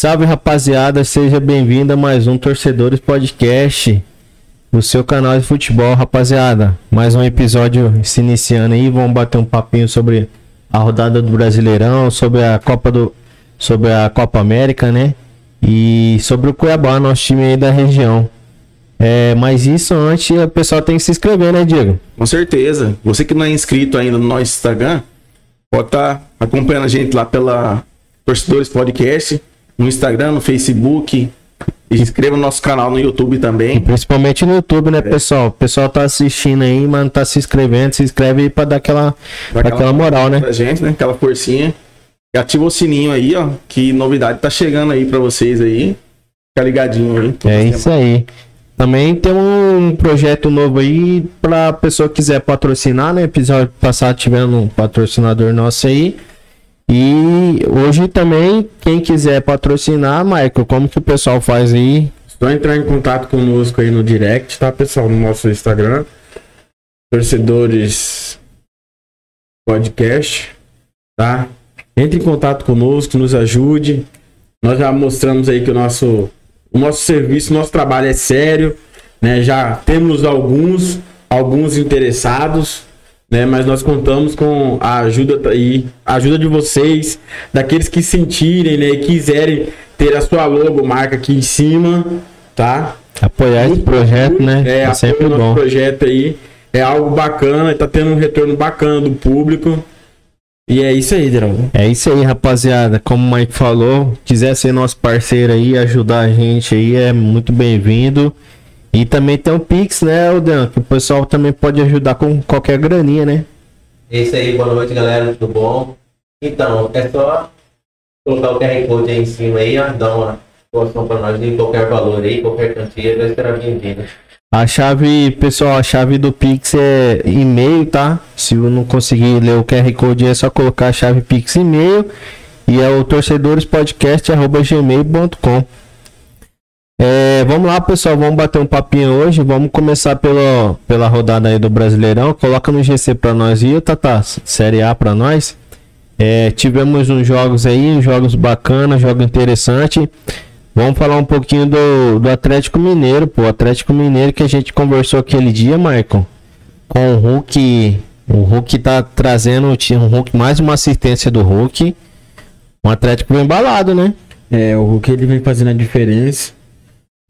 salve rapaziada, seja bem-vindo a mais um Torcedores Podcast, o seu canal de futebol, rapaziada. Mais um episódio se iniciando aí, vamos bater um papinho sobre a rodada do Brasileirão, sobre a Copa do sobre a Copa América, né? E sobre o Cuiabá, nosso time aí da região. É, mas isso antes o pessoal tem que se inscrever, né, Diego? Com certeza. Você que não é inscrito ainda no nosso Instagram, pode estar tá acompanhando a gente lá pela Torcedores Podcast, no Instagram, no Facebook. Inscreva no nosso canal no YouTube também. E principalmente no YouTube, né, é. pessoal? O pessoal tá assistindo aí, mas não tá se inscrevendo. Se inscreve aí pra dar aquela, dar aquela moral, né? Pra gente, né? Aquela forcinha. E ativa o sininho aí, ó. Que novidade tá chegando aí pra vocês aí. Fica ligadinho aí. É isso aí. Também tem um projeto novo aí pra pessoa que quiser patrocinar, né? Episódio passado tivemos um patrocinador nosso aí. E hoje também, quem quiser patrocinar, Michael, como que o pessoal faz aí? Só entrar em contato conosco aí no direct, tá, pessoal? No nosso Instagram. Torcedores Podcast, tá? Entre em contato conosco, nos ajude. Nós já mostramos aí que o nosso, o nosso serviço, nosso trabalho é sério, né? Já temos alguns, alguns interessados, né? Mas nós contamos com a ajuda aí, a ajuda de vocês, daqueles que sentirem, né, e quiserem ter a sua logo marca aqui em cima, tá? Apoiar esse projeto, né? É, é sempre bom. projeto aí é algo bacana, tá tendo um retorno bacana do público. E é isso aí, Drago. É isso aí, rapaziada. Como o Mike falou, quiser ser nosso parceiro aí, ajudar a gente aí, é muito bem-vindo. E também tem o Pix, né, Odan? Que o pessoal também pode ajudar com qualquer graninha, né? É isso aí, boa noite, galera, tudo bom? Então, é só colocar o QR Code aí em cima aí, ó, dar uma doação para nós de qualquer valor aí, qualquer quantia, vai será bem-vindo. A chave, pessoal, a chave do Pix é e-mail, tá? Se eu não conseguir ler o QR Code, é só colocar a chave Pix e-mail e é o torcedorespodcast.gmail.com. É, vamos lá, pessoal, vamos bater um papinho hoje. Vamos começar pelo, pela rodada aí do Brasileirão. Coloca no GC para nós e Tata, Série A para nós. É, tivemos uns jogos aí, uns jogos bacanas, jogo interessante. Vamos falar um pouquinho do, do Atlético Mineiro, pô. Atlético Mineiro que a gente conversou aquele dia, Michael. Com o Hulk. O Hulk tá trazendo. Um Hulk, mais uma assistência do Hulk. Um Atlético bem embalado, né? É, o Hulk ele vem fazendo a diferença.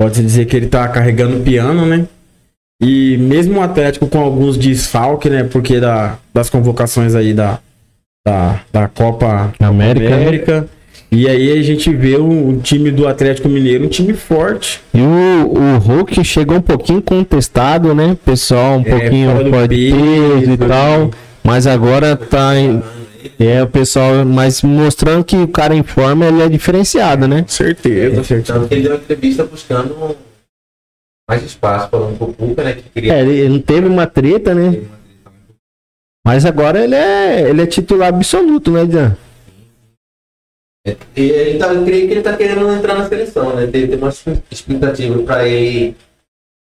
Pode-se dizer que ele tá carregando o piano, né? E mesmo o Atlético com alguns desfalques, né? Porque da, das convocações aí da, da, da Copa América. Né? América e aí a gente vê o, o, time do Atlético Mineiro, um time forte. E o, o Hulk chegou um pouquinho contestado, né? Pessoal, um é, pouquinho pode peso e tal. Mas agora tá em, é, o pessoal, mas mostrando que o cara em forma ele é diferenciado, né? Certeza, é, certeza. Tanto que ele deu uma entrevista buscando mais espaço para um Cucuca, né? Que queria... É, ele não teve uma treta, né? Mas agora ele é, ele é titular absoluto, né, Dian? É, ele tá, eu creio que ele tá querendo entrar na seleção, né? Tem, tem uma expectativa para ele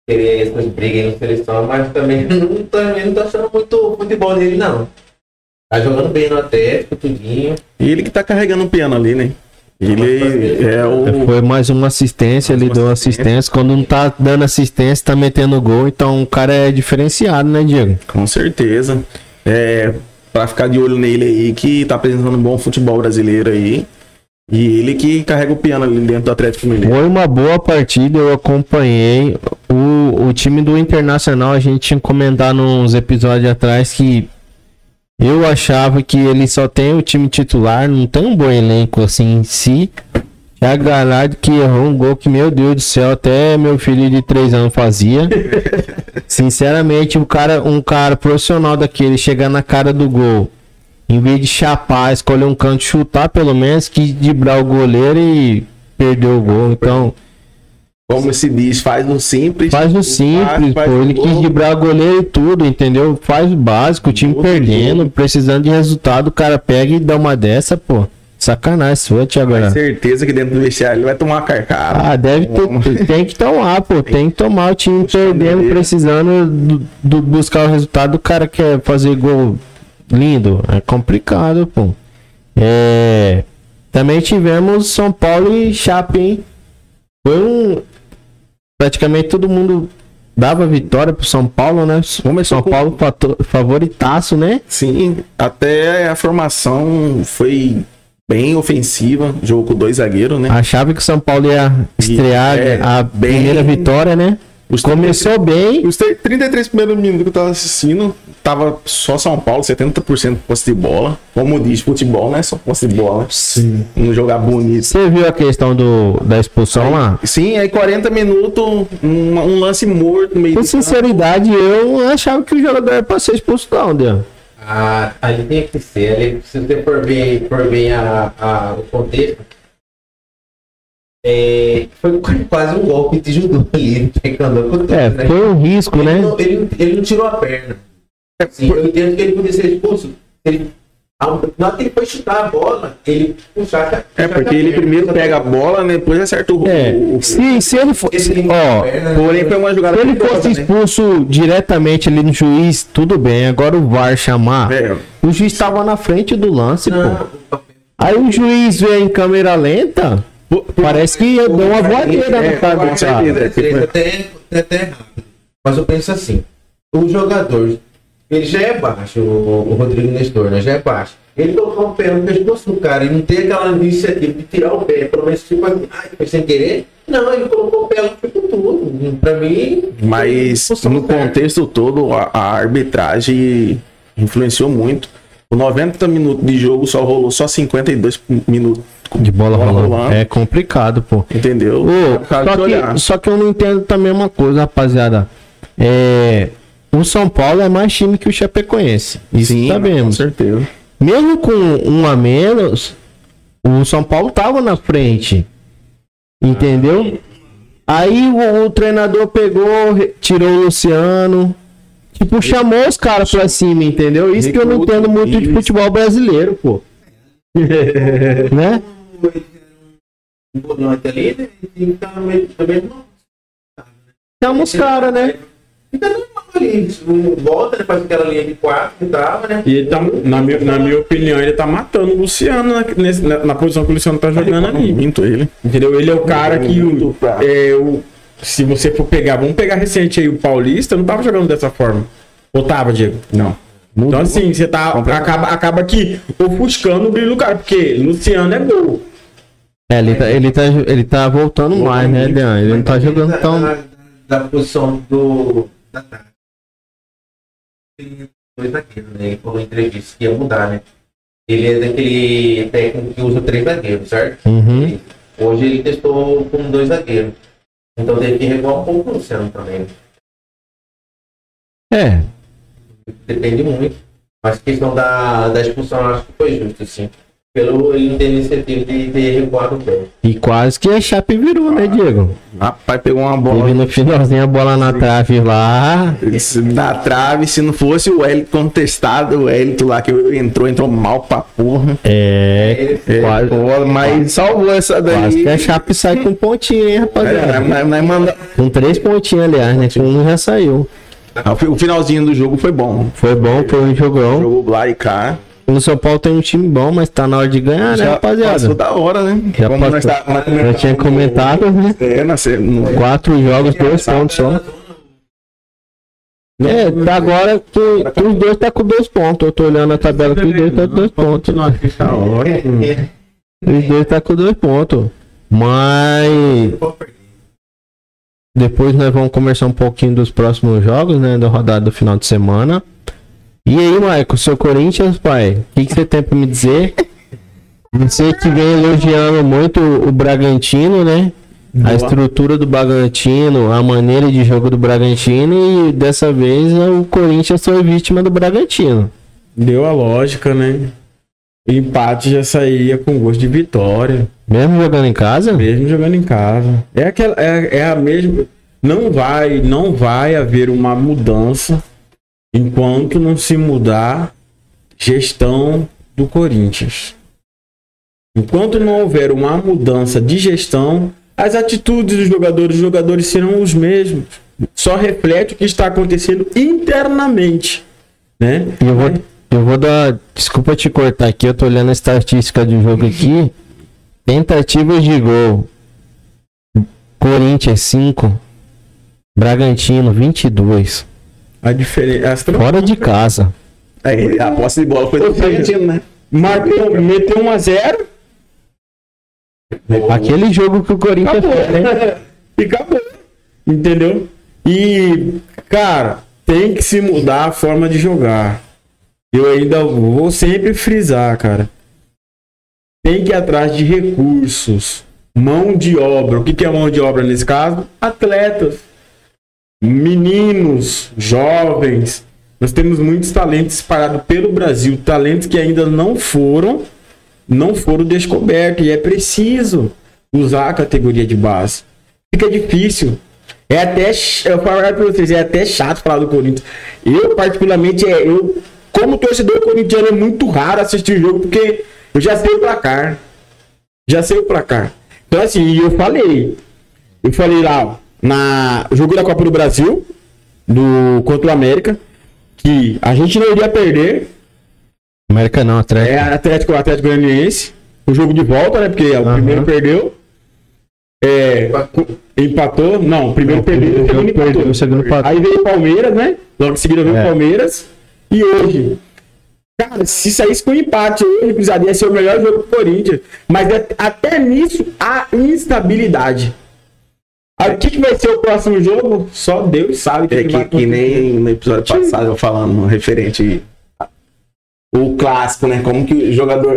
querer essas brigas na seleção, mas também não, também não tô achando muito futebol dele, não. Tá jogando bem no Atlético, tudinho. E ele que tá carregando o piano ali, né? Ele é o. Foi mais uma assistência, mais ele deu assistência. assistência. Quando não tá dando assistência, tá metendo gol. Então o cara é diferenciado, né, Diego? Com certeza. É, pra ficar de olho nele aí, que tá apresentando um bom futebol brasileiro aí. E ele que carrega o piano ali dentro do Atlético Mineiro. Foi uma boa partida, eu acompanhei. O, o time do Internacional, a gente tinha comentado nos episódios atrás que eu achava que ele só tem o time titular, não tem um bom elenco assim em si. Já Galhardo que errou um gol que, meu Deus do céu, até meu filho de 3 anos fazia. Sinceramente, um cara, um cara profissional daquele chegar na cara do gol, em vez de chapar, escolher um canto chutar pelo menos, que dibrar o goleiro e perder o gol. Então. Como se diz, faz no simples. Faz no simples, faz, pô. Ele quis driblar goleiro e tudo, entendeu? Faz o básico, o time perdendo, precisando de resultado, o cara pega e dá uma dessa, pô. Sacanagem sua, Thiago. Com certeza que dentro do vestiário ele vai tomar carcada. Ah, deve ter. tem que tomar, pô. Tem que tomar o time perdendo, precisando do, do, buscar o resultado. O cara quer fazer gol lindo. É complicado, pô. É. Também tivemos São Paulo e Chape, hein? Foi um. Praticamente todo mundo dava vitória pro São Paulo, né? Começou São com- Paulo favoritaço, né? Sim, até a formação foi bem ofensiva, jogo com dois zagueiros, né? Achava que o São Paulo ia estrear é, a bem- primeira vitória, né? Os Começou bem. Os 33 primeiros minutos que eu tava assistindo, tava só São Paulo, 70% de posse de bola. Como diz, futebol não é só posse de bola. Sim. Não jogar bonito. Você viu a questão do, da expulsão lá? Sim, aí 40 minutos, um, um lance morto no meio Com do campo. sinceridade, eu achava que o jogador era pra ser expulso, não, Deus. Ah, ali tem que ser. Ali, se você for ver, for ver a, a- o contexto, é, foi quase um golpe de judô ali, pegando com tudo, É, né? foi um risco, ele, né? não, ele, ele não tirou a perna. Assim, eu entendo que ele podia ser expulso. Ele, na hora que ele foi chutar a bola, ele puxar É, porque ele primeiro pega a bola, né, depois acerta o. É, o- se, se ele fosse, ó, Porém, foi uma jogada se ele fosse né? expulso diretamente ali no juiz, tudo bem. Agora o VAR chamar, É, o juiz tava na frente do lance, pô. Não, Aí o juiz vê em câmera lenta, parece que deu uma voadeira é, na cara do é, tipo- até, até errado. Mas eu penso assim: o jogador, ele já é baixo, o, o Rodrigo Nestor, né? Já é baixo. Ele colocou o pé no pescoço do cara e não tem aquela iniciativa de tirar o pé, pelo menos tipo assim, ai, foi sem querer. Não, ele colocou o pé foi com tudo. Pra mim. Mas no contexto todo, a, a arbitragem influenciou muito. O 90 minutos de jogo só rolou só 52 minutos. De bola Bola rolando. rolando. É complicado, pô. Entendeu? Ô, causa só, olhar. que, só que eu não entendo também uma coisa, rapaziada. É, o São Paulo é mais time que o Chapecoense. Isso Sim, com sabemos. certeza. Mesmo com um a menos, o São Paulo tava na frente. Entendeu? Aí o, o treinador pegou, tirou o Luciano. Tipo, chamou os caras pra cima, entendeu? Isso que eu não entendo muito de futebol brasileiro, pô. né? Um volante ali, né? Ele tá no meio também não. Chama os caras, né? Fica normal ali. Volta? Faz aquela linha de quatro que tava, né? E ele tá, na minha, na minha opinião, ele tá matando o Luciano na, nesse- na, na posição que o Luciano tá jogando ali. Muito ele. Entendeu? Ele é o cara que o, é, o- se você for pegar, vamos pegar recente aí o Paulista, não tava jogando dessa forma. Ou tava, Diego? Não. Então assim, você tá acaba, acaba que ofuscando o brilho do cara, porque Luciano é gol. É, ele tá, ele tá, ele tá voltando mais, né, Dean? Ele não tá jogando da, tão. Da, da posição do. Da dois zagueiros, né? Ele falou em entrevista que ia mudar, né? Ele é daquele técnico que usa três zagueiros, certo? Uhum. Hoje ele testou com dois zagueiros. Então teve que recuar um pouco o Luciano também. É, Depende muito. Mas a questão da, da expulsão eu acho que foi justo, sim. Pelo ele não de ter recuado e quase que a Chape virou, né, Diego? Rapaz, pegou uma Teve bola no finalzinho a bola na trave lá. na trave. Se não fosse o Wellington testado, o Wellington lá que entrou, entrou mal pra porra. É, Ele- quase, Pô, mas salvou essa daí. quase que a Chape sai com um pontinho, hein, É, rapaziada? mas- mas manda- Com três pontinhos, aliás, né? Com um já saiu. O finalzinho do jogo foi bom. Foi bom, foi um jogão. Jogou lá e cá. O São Paulo tem um time bom, mas tá na hora de ganhar, né, Já rapaziada? passou da hora, né? Já Como nós passou. tá- nós Já comentamos tinha no- comentado, né? É, na se- no- Quatro jogos, dois pontos só. É, tá agora que que os dois tá com dois pontos. Eu tô olhando a tabela que os dois tá com dois pontos. Tá ótimo. Os dois tá com dois pontos. Mas depois nós vamos conversar um pouquinho dos próximos jogos, né? Da rodada do final de semana. E aí, Maicon, seu Corinthians, pai, o que, que você tem pra me dizer? Você que vem elogiando muito o Bragantino, né? A estrutura do Bragantino, a maneira de jogo do Bragantino e dessa vez o Corinthians foi vítima do Bragantino. Deu a lógica, né? O empate já sairia com gosto de vitória. Mesmo jogando em casa? Mesmo jogando em casa. É aquela é, é a mesma não vai não vai haver uma mudança enquanto não se mudar gestão do Corinthians. Enquanto não houver uma mudança de gestão, as atitudes dos jogadores, jogadores serão os mesmos. Só reflete o que está acontecendo internamente, né? Eu vou, eu vou dar. Desculpa te cortar aqui, eu tô olhando a estatística do jogo aqui. Tentativas de gol. Corinthians 5. Bragantino 22. A diferença. Fora de casa. Aí, a posse de bola foi do Bragantino, né? Marcou, meteu 1x0. Aquele jogo que o Corinthians Acabou. fez, né? e acabou. Entendeu? E, cara, tem que se mudar a forma de jogar. Eu ainda vou sempre frisar, cara. Tem que ir atrás de recursos. Mão de obra. O que que é mão de obra nesse caso? Atletas. Meninos, jovens. Nós temos muitos talentos espalhados pelo Brasil. Talentos que ainda não foram não foram descobertos. E é preciso usar a categoria de base. Fica difícil. É até, eu falo pra vocês, é até chato falar do Corinthians. Eu, particularmente, é, eu, como torcedor corintiano, é muito raro assistir jogo, porque eu já sei o placar. Já sei o placar. Então, assim, eu falei. Eu falei lá, na o jogo da Copa do Brasil, do, contra o América, que a gente não iria perder. América não, É Atlético. Atlético, Atlético Goianiense. O jogo de volta, né? Porque o Aham. primeiro perdeu. É, empatou. Não, o primeiro perdeu. O segundo empatou. perdeu, o segundo empatou. Aí veio o Palmeiras, né? Logo em seguida veio o É. Palmeiras. E hoje. Cara, se saísse com empate hoje, precisaria ser o melhor jogo do Corinthians. Mas é- até nisso há instabilidade. O que, que vai ser o próximo jogo? Só Deus sabe que, É que que, que nem no episódio passado eu falando referente o clássico, né? Como que o jogador.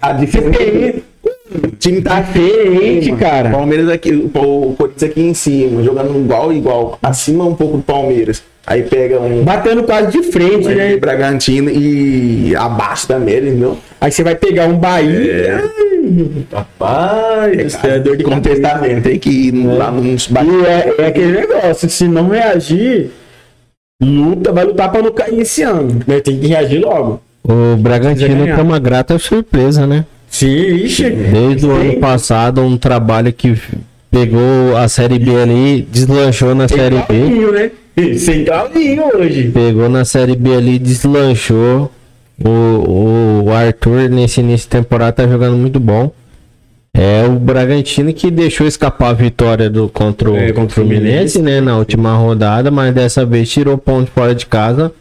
A, a diferença. O time tá Diferente, cara. Palmeiras aqui, o o Corinthians aqui em cima, jogando igual igual, acima um pouco do Palmeiras. Aí pega um batendo quase de frente, né? Bragantino e abaixo América, entendeu? Aí você vai pegar um Bahia. Rapaz, É, dor de contestamento, tem que ir lá nos E é, é aquele negócio, se não reagir, luta, vai lutar pra não cair esse ano. Mas tem que reagir logo. O Bragantino foi uma grata surpresa, né? Sim, ixi. Desde o Tem- ano passado, um trabalho que pegou a Série B ali, deslanchou na Sem Série B. Né? Sem Claudinho hoje. Pegou na Série B ali, deslanchou. O, o Arthur, nesse início de temporada, tá jogando muito bom. É o Bragantino que deixou escapar a vitória do, contra, o, É, contra o Fluminense, né? Na última rodada, mas dessa vez tirou ponto fora de casa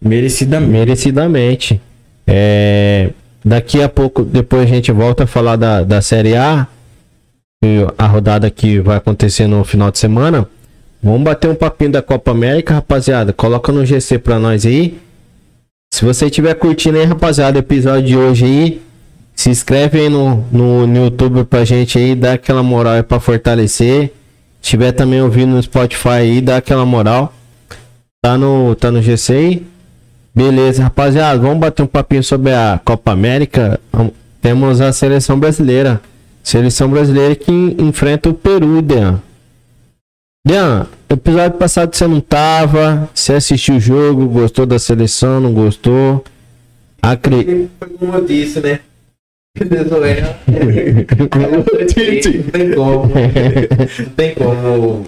Merecidamente. merecidamente. É, daqui a pouco, depois a gente volta a falar da, da Série A, a rodada que vai acontecer no final de semana. Vamos bater um papinho da Copa América, rapaziada. Coloca no GC pra nós aí. Se você estiver curtindo aí, rapaziada, o episódio de hoje aí, se inscreve aí no, no, no YouTube pra gente aí, dá aquela moral aí pra fortalecer. Se tiver também ouvindo no Spotify aí, dá aquela moral. Tá no, tá no GC aí. Beleza, rapaziada, vamos bater um papinho sobre a Copa América. Am- Temos a seleção brasileira. Seleção brasileira que en- enfrenta o Peru, Dean. Dean, episódio passado você não tava. Você assistiu o jogo, gostou da seleção, não gostou? Acre... Foi como eu disse, né? Venezuela. não tem como. Não tem como.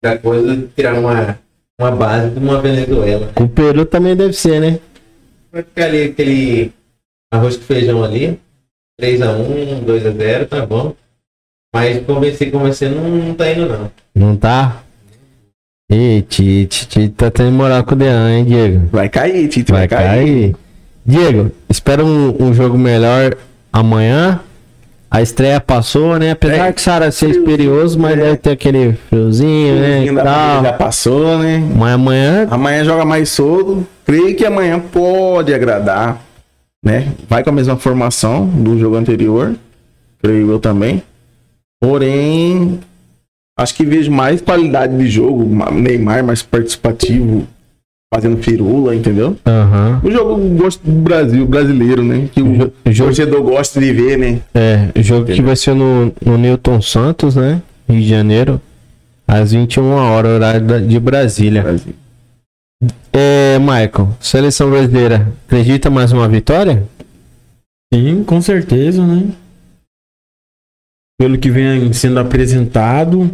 Da coisa tirar uma, uma base de uma Venezuela. O Peru também deve ser, né? Vai ficar ali aquele arroz com feijão ali. 3x1, 2x0, tá bom. Mas convencer, convencer não, não tá indo não. Não tá? Ih, Tite, Tite tá tendo moral com o Dean, hein, Diego? Vai cair, Tito, Vai cair. Diego, espera um, um jogo melhor amanhã. A estreia passou, né? Apesar É. que Sara ser esperioso, mas deve ter aquele friozinho, né? Ainda tal. já passou, né? Mas amanhã Amanhã joga mais solto. Creio que amanhã pode agradar, né? Vai com a mesma formação do jogo anterior. Creio eu também. Porém, acho que vejo mais qualidade de jogo. Ma- Neymar mais participativo, fazendo firula, entendeu? Aham. O jogo gosto do Brasil, brasileiro, né? Que o O jogo- torcedor gosta de ver, né? É, o jogo que vai ser no, no Newton Santos, né? Rio de Janeiro. Às 21 horas, horário da- de Brasília. Brasil. É, Michael, seleção brasileira, acredita mais uma vitória? Sim, com certeza, né? Pelo que vem sendo apresentado,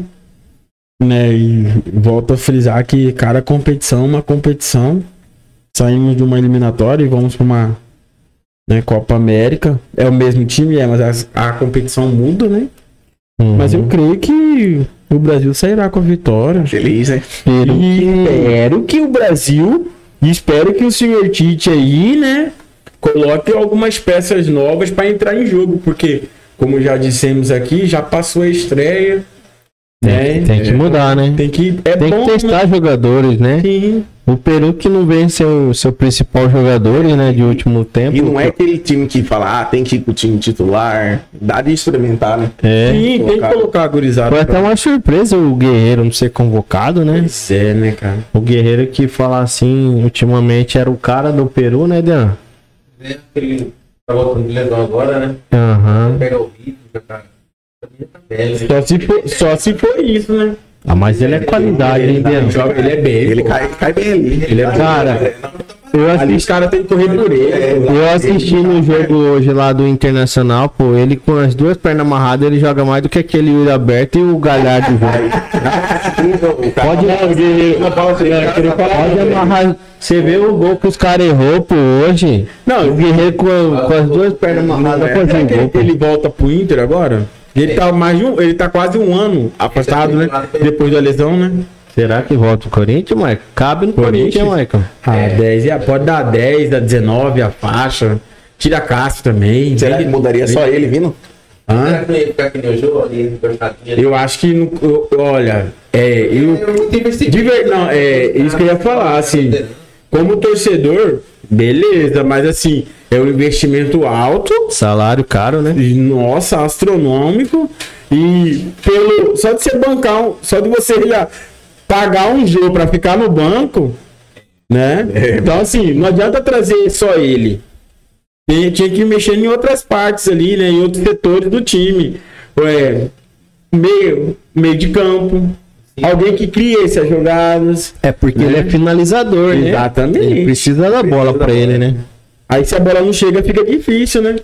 né? E volto a frisar que cada competição é uma competição. Saímos de uma eliminatória e vamos para uma, né? Copa América. É o mesmo time, é, mas a, a competição muda, né? Uhum. Mas eu creio que o Brasil sairá com a vitória. Feliz, né? E espero que o Brasil, e espero que o senhor Tite aí, né, coloque algumas peças novas para entrar em jogo, porque, como já dissemos aqui, já passou a estreia. né? Tem que mudar, né? Tem que, é Tem bom, que testar jogadores, né? Sim. O Peru que não vem seu, seu principal jogador, né, de último tempo. E não é aquele time que fala, ah, tem que ir pro time titular. Dá de experimentar, né? É. Sim, tem que colocar. a gurizada. Foi até uma surpresa o Guerreiro não ser convocado, né? Pois é, né, cara? O Guerreiro que fala assim, ultimamente era o cara do Peru, né, Dan? Né? Tá voltando de lesão agora, né? Aham. Pega o ritmo, já tá. já tá velho, né? Só se for, só se for isso, né? Ah, mas ele é qualidade, hein, Dan? Joga- Ele é bem. Ele pô. cai, cai bem ali. Ele é Cara, eu Ali assisti, os caras têm que correr por ele. eu assisti no jogo hoje lá do Internacional, pô, ele com as duas pernas amarradas, ele joga mais do que aquele olho aberto e o Galhardo joga. Pode, pode amarrar. Você vê o gol que os caras errou, pô, hoje. Não, O Guerreiro com, com as duas pernas amarradas ele, pô. ele volta pro Inter agora? Ele tá mais de um, ele tá quase um ano afastado, né? Depois da lesão, né? Será que volta o Corinthians, Michael? Cabe no Corinthians, Corinthians? Michael. Ah, 10, e a- pode dar 10, dá 19 a faixa. Tira a Cássio também. Será que mudaria só ele vindo? Hã? Eu acho que, no- eu- olha, é, eu, É de ver, não, é isso que eu ia falar, assim, como torcedor, beleza, mas assim, é um investimento alto, Salário caro, né? Nossa, astronômico. E pelo só de você bancar, um- só de você já pagar um jogo pra ficar no banco, né? Então assim, não adianta trazer só ele. Tem- Tinha que mexer em outras partes ali, né? Em outros setores do time. Ué, meio, meio de campo. Alguém que cria essas jogadas. É porque ele é finalizador, né? Exatamente. Ele precisa da bola pra ele, né? Aí se a bola não chega, fica difícil, né?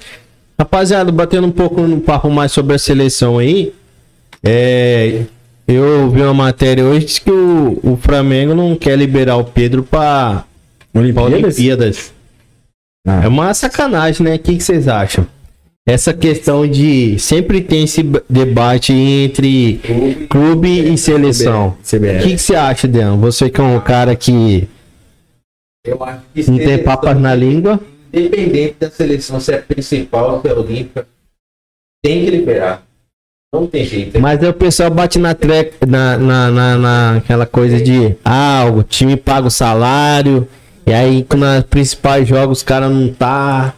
Rapaziada, batendo um pouco no papo mais sobre a seleção aí. É, eu vi uma matéria hoje que o, o Flamengo não quer liberar o Pedro pra Olimpíadas? Olimpíadas. Ah. É uma sacanagem, né? O que vocês acham? Essa questão de. Sempre tem esse debate entre clube e seleção. O que, que você acha, Dan? Você que é um cara que Eu acho que não tem papas na língua. Independente da seleção, se é principal, se é olímpica, tem que liberar. Não tem jeito. Mas aí o pessoal bate na treca, na, na, na, naquela coisa de ah, o time paga o salário, e aí nos principais jogos os caras não tá.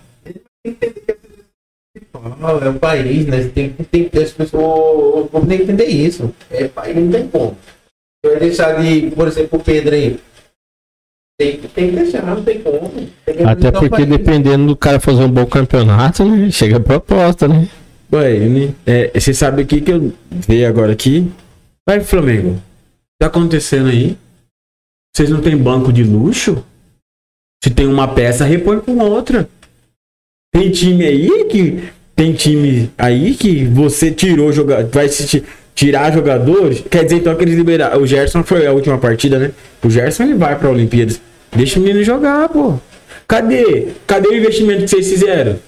Não, é o país, né? Tem, que- tem que ter as pessoas. O povo tem que entender isso. É país, não tem como. Vai deixar de, por exemplo, o Pedro aí. Tem, que- tem que deixar, não tem como. Tem que Até porque país. dependendo do cara fazer um bom campeonato, né? Chega a proposta, né? Ué, né? É, você sabe o que que eu vi agora aqui? Vai, Flamengo. Tá acontecendo aí? Vocês não tem banco de luxo? Se tem uma peça, repõe com outra. Tem time aí que. Tem time aí que você tirou jogador. Vai se ti- tirar jogadores. Quer dizer então que eles liberaram. O Gerson foi a última partida, né? O Gerson ele vai pra Olimpíadas. Deixa o menino jogar, pô. Cadê? Cadê o investimento que vocês fizeram?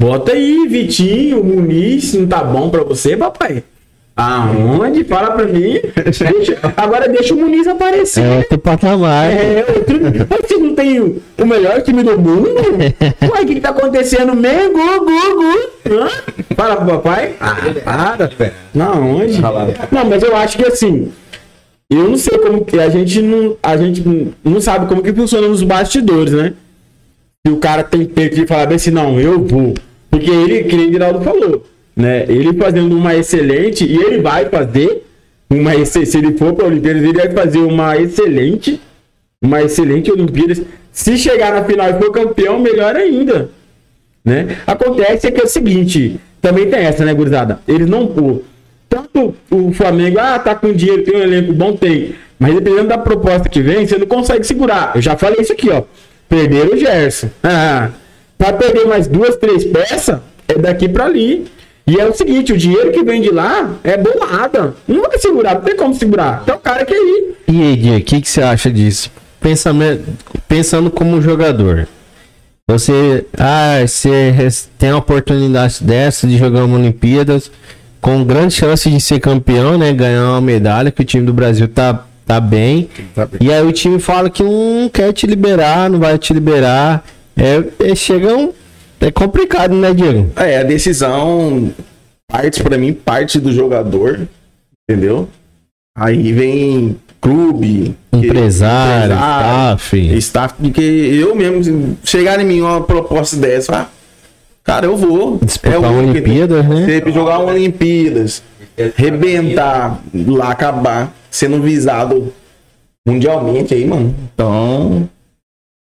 Bota aí, Vitinho, Muniz, não tá bom pra você, papai? Aonde? Fala pra mim. Deixa- agora deixa o Muniz aparecer. É outro patamar. É, outro. Você não tem o, melhor time do mundo? Ué, o que, que tá acontecendo? Mengo, gu, gu. Hã? Fala pro papai. Ah, para. Não, onde? Não, mas eu acho que assim. Eu não sei como que a gente não. A gente não sabe como que funciona nos bastidores, né? Se o cara tem peito de falar bem assim, não, eu vou. Porque ele, que nem o Giraldo falou, né? Ele fazendo uma excelente, e ele vai fazer uma exce- se ele for para Olimpíadas, ele vai fazer uma excelente, uma excelente Olimpíadas. Se chegar na final e for campeão, melhor ainda. Né? Acontece é que é o seguinte, também tem essa, né, gurizada? Eles não, o, tanto o Flamengo, ah, tá com dinheiro, tem um elenco bom, tem. Mas dependendo da proposta que vem, você não consegue segurar. Eu já falei isso aqui, ó. Perderam o Gerson. Ah, pra perder mais duas, três peças, é daqui pra ali. E é o seguinte, o dinheiro que vem de lá é bolada. Não vai segurar, não tem como segurar. Então o cara quer ir. E aí, Gui, o que, que você acha disso? Pensamento, pensando como jogador. Você, ah, você tem a oportunidade dessa de jogar uma Olimpíadas com grande chance de ser campeão, né? Ganhar uma medalha, que o time do Brasil tá, tá bem. E aí o time fala que não quer te liberar, não vai te liberar. É, é, chega um, é complicado, né, Diego? É, a decisão parte pra mim, parte do jogador, entendeu? Aí vem clube, Empresário, staff. staff, porque eu mesmo, chegar em mim uma proposta dessa, ah, cara, eu vou. Disputar eu vou, Olimpíadas, né? Sempre jogar uma Olimpíadas, rebentar lá, acabar sendo visado mundialmente aí, mano. Então,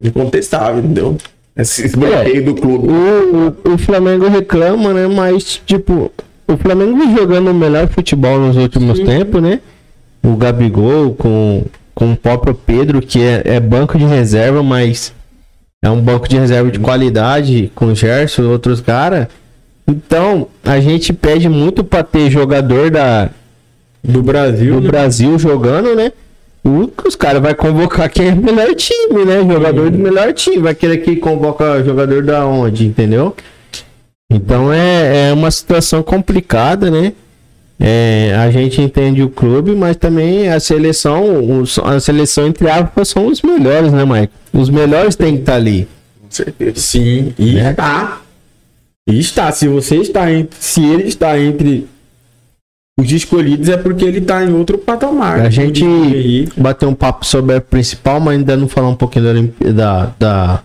incontestável, entendeu? Esse bloqueio do clube. O, o, o Flamengo reclama, né? Mas, tipo, o Flamengo jogando o melhor futebol nos últimos tempos, né? O Gabigol com, com o próprio Pedro, que é, é banco de reserva, mas é um banco de reserva de qualidade, com o Gerson e outros caras. Então, a gente pede muito pra ter jogador da, Do Brasil. do né? Brasil jogando, né? Os caras vai convocar quem é o melhor time, né? Jogador do melhor time. Vai querer que convoca jogador da onde, entendeu? Então é, é uma situação complicada, né? É, a gente entende o clube, mas também a seleção, os- a seleção entre aspas são os melhores, né, Mike? Os melhores têm que estar ali. Com certeza. Sim, e Né? está. E está. Se você está entre. Se ele está entre os escolhidos, é porque ele está em outro patamar. A gente bateu um papo sobre a principal, mas ainda não falar um pouquinho da, Olimp- da, da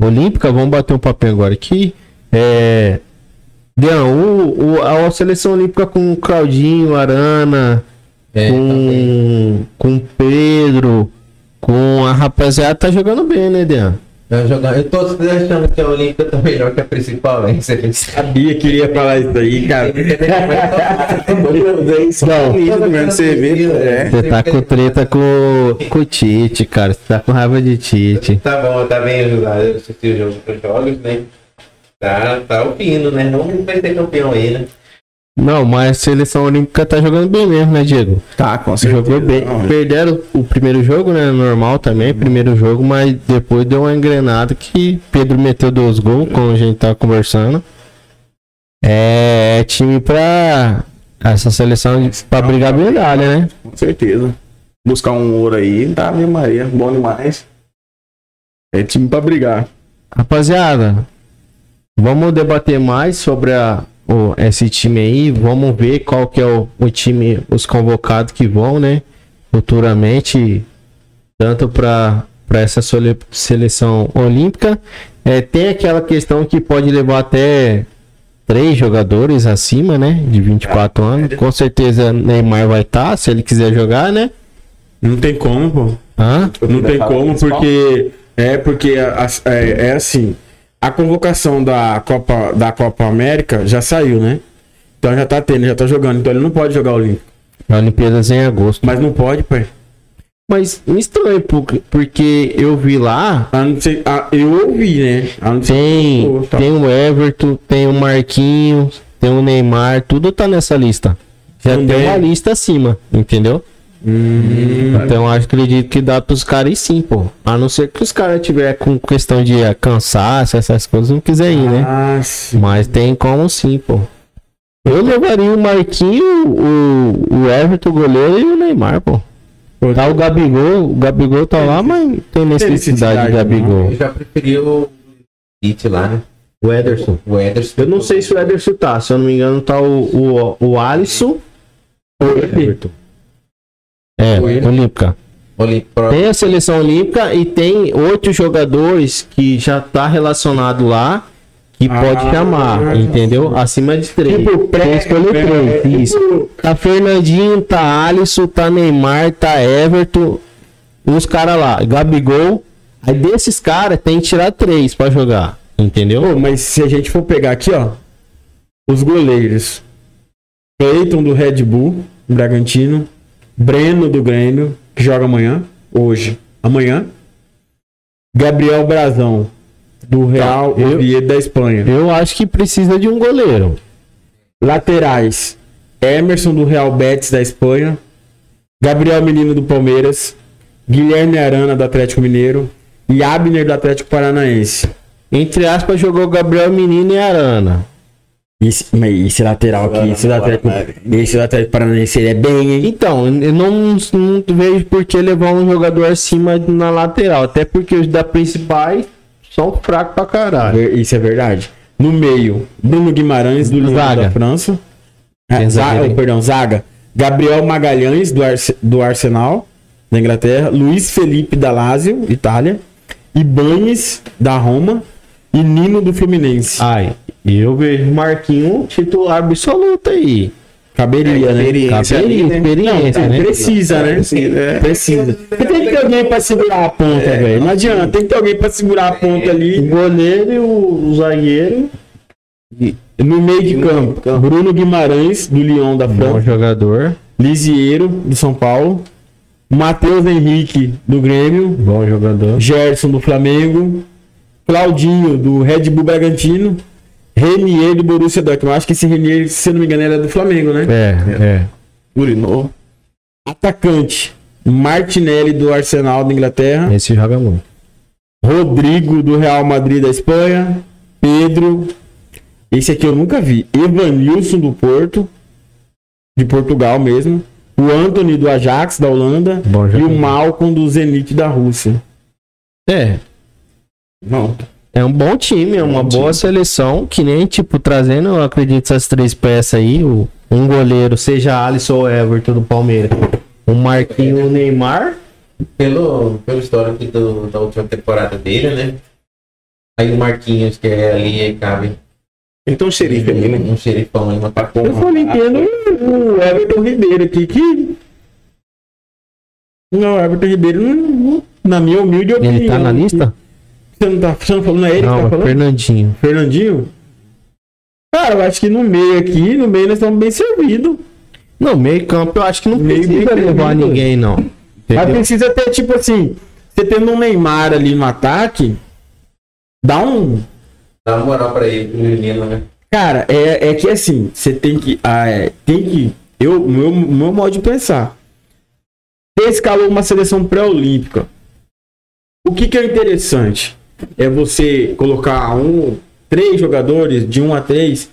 Olímpica. Vamos bater um papinho agora aqui. É. Dean, o, o- a seleção olímpica com o Claudinho, Arana, É, com, com Pedro, com a rapaziada, tá jogando bem, né, Dean? Tá jogando. Eu tô achando que a Olímpica tá melhor que a principal, hein? Você. Sabia que ia falar isso aí, cara. Não, você vê, é. Você tá com treta com, com o Tite, cara. Você tá com raiva de Tite. Tá bom, tá bem ajudado. Eu assisti o jogo dos jogos, né? Tá, tá o fino, né? Não vai ser campeão aí, né? Não, mas a seleção olímpica tá jogando bem mesmo, né, Diego? Tá, com certeza. Jogou bem. Não, Perderam o primeiro jogo, né? Normal também, primeiro jogo, mas depois deu uma engrenada que Pedro meteu dois gols, como a gente tava conversando. É time pra. Essa seleção pra brigar medalha, né? Com certeza. Buscar um ouro aí, tá, minha Maria. Bom demais. É time pra brigar. Rapaziada, vamos debater mais sobre a, o- esse time aí. Vamos ver qual que é o, o time, os convocados que vão, né? Futuramente, tanto para essa sole- seleção olímpica. É, tem aquela questão que pode levar até três jogadores acima, né? De 24 anos. Com certeza Neymar vai estar, se ele quiser jogar, né? Não tem como, pô. Hã? Não tem como, porque. É porque a- a- é, é assim. A convocação da Copa, da Copa América já saiu, né? Então já tá tendo, já tá jogando. Então ele não pode jogar o Olímpico. A Olimpíadas em agosto. Mas não pode, pai. Mas me estranho, porque- eu vi lá, A não ser, a- eu ouvi, né? A não ser tem, tá. tem o Everton, tem o Marquinhos, tem o Neymar, tudo tá nessa lista. Já Também. tem uma lista acima, entendeu? Hum, Então eu acho, acredito que dá pros caras ir sim, pô. A não ser que os caras tiver com questão de eh, cansaço, essas coisas, não quiser ir, né? ah, sim. Mas tem como sim, pô. Eu levaria o Marquinhos, o, o Everton, o goleiro e o Neymar, pô. Pô, Tá o Gabigol, o Gabigol tá lá, mas tem necessidade de necessidade, Gabigol. Eu já preferi o Tite lá, né? O Ederson. O Ederson. Eu não sei se o Ederson tá, se eu não me engano, tá o, o, o Alisson ou o Everton. É, Olímpica. Olímpico. Tem a seleção olímpica e tem oito jogadores que já tá relacionado lá que Ah, pode chamar, entendeu? Acima de três. Tipo, pré- escolher pré- três, isso. tipo- Tá Fernandinho, tá Alisson, tá Neymar, tá Everton, os caras lá, Gabigol. Aí desses caras tem que tirar três pra jogar, entendeu? Pô, mas se a gente for pegar aqui, ó, os goleiros. Cleiton do Red Bull, Bragantino. Breno do Grêmio, que joga amanhã. Hoje. Amanhã. Gabriel Brazão, do Real eu- Oviedo da Espanha. Eu acho que precisa de um goleiro. Laterais. Emerson do Real Betis da Espanha. Gabriel Menino do Palmeiras. Guilherme Arana do Atlético Mineiro. E Abner do Atlético Paranaense. entre aspas, jogou Gabriel Menino e Arana. Esse, esse lateral aqui, esse lateral, esse lateral paranaense, ele é bem, hein? Então, eu não, não vejo por que levar um jogador acima na lateral. Até porque os da principais são fracos pra caralho. Isso é verdade. No meio, Bruno Guimarães, do Zaga. da França. Tem Ah, Zaga, aí. perdão, Zaga. Gabriel Magalhães, do, Arse- do Arsenal, da Inglaterra. Luiz Felipe, da Lazio, Itália. Ibanes, da Roma. E Nino, do Fluminense. Ai, eu vejo Marquinho titular absoluto aí. Caberia, né? experiência ali, né? experiência, É, né? Precisa, né? Precisa, é. Precisa. Porque tem que ter alguém pra segurar a ponta, velho. Não adianta, tem que ter alguém pra segurar a ponta O ali. goleiro e o, o zagueiro. No meio de campo, Bruno Guimarães, do Lyon da Bom França. jogador. Lisieiro, do São Paulo. Matheus Henrique, do Grêmio. Bom jogador. Gerson, do Flamengo. Claudinho, do Red Bull Bragantino. Renier, do Borussia Dortmund. Acho que esse Renier, se eu não me engano, era do Flamengo, né? É, é. Urinou. Atacante, Martinelli, do Arsenal, da Inglaterra. Esse joga muito. Rodrigo, do Real Madrid, da Espanha. Pedro. Esse aqui eu nunca vi. Evanilson, do Porto. De Portugal mesmo. O Anthony, do Ajax, da Holanda. Bom E o. Malcolm, do Zenit, da Rússia. É, Não. É um bom time, é uma boa seleção. Que nem, tipo, trazendo, eu acredito, essas três peças aí. O, um goleiro, seja Alisson ou Everton do Palmeiras. Um Marquinho o Neymar. Pelo, pelo histórico do, da última temporada dele, né? Aí o Marquinhos, que é ali, aí cabe Então o xerife ali, né? um xerifão aí, uma Eu só não entendo o Everton Ribeiro aqui, que. Não, o Everton Ribeiro, na minha humilde opinião. Ele tá na lista? Você não tá você não falando, não é ele que Não, tá é falando? Fernandinho. Fernandinho? Cara, eu acho que no meio aqui, no meio nós estamos bem servidos. Não, meio campo eu acho que não Meio precisa levar servido. ninguém, não. Mas Entendeu? precisa ter, tipo assim, você tendo um Neymar ali no ataque, dá um. Dá uma moral pra ele, pro menino, né? Cara, é, é que assim, você tem que. Ah, é, tem que. Eu, meu, meu modo de pensar. Você escalou uma seleção pré-olímpica. O que, que é interessante? É você colocar um, três jogadores, de um a três,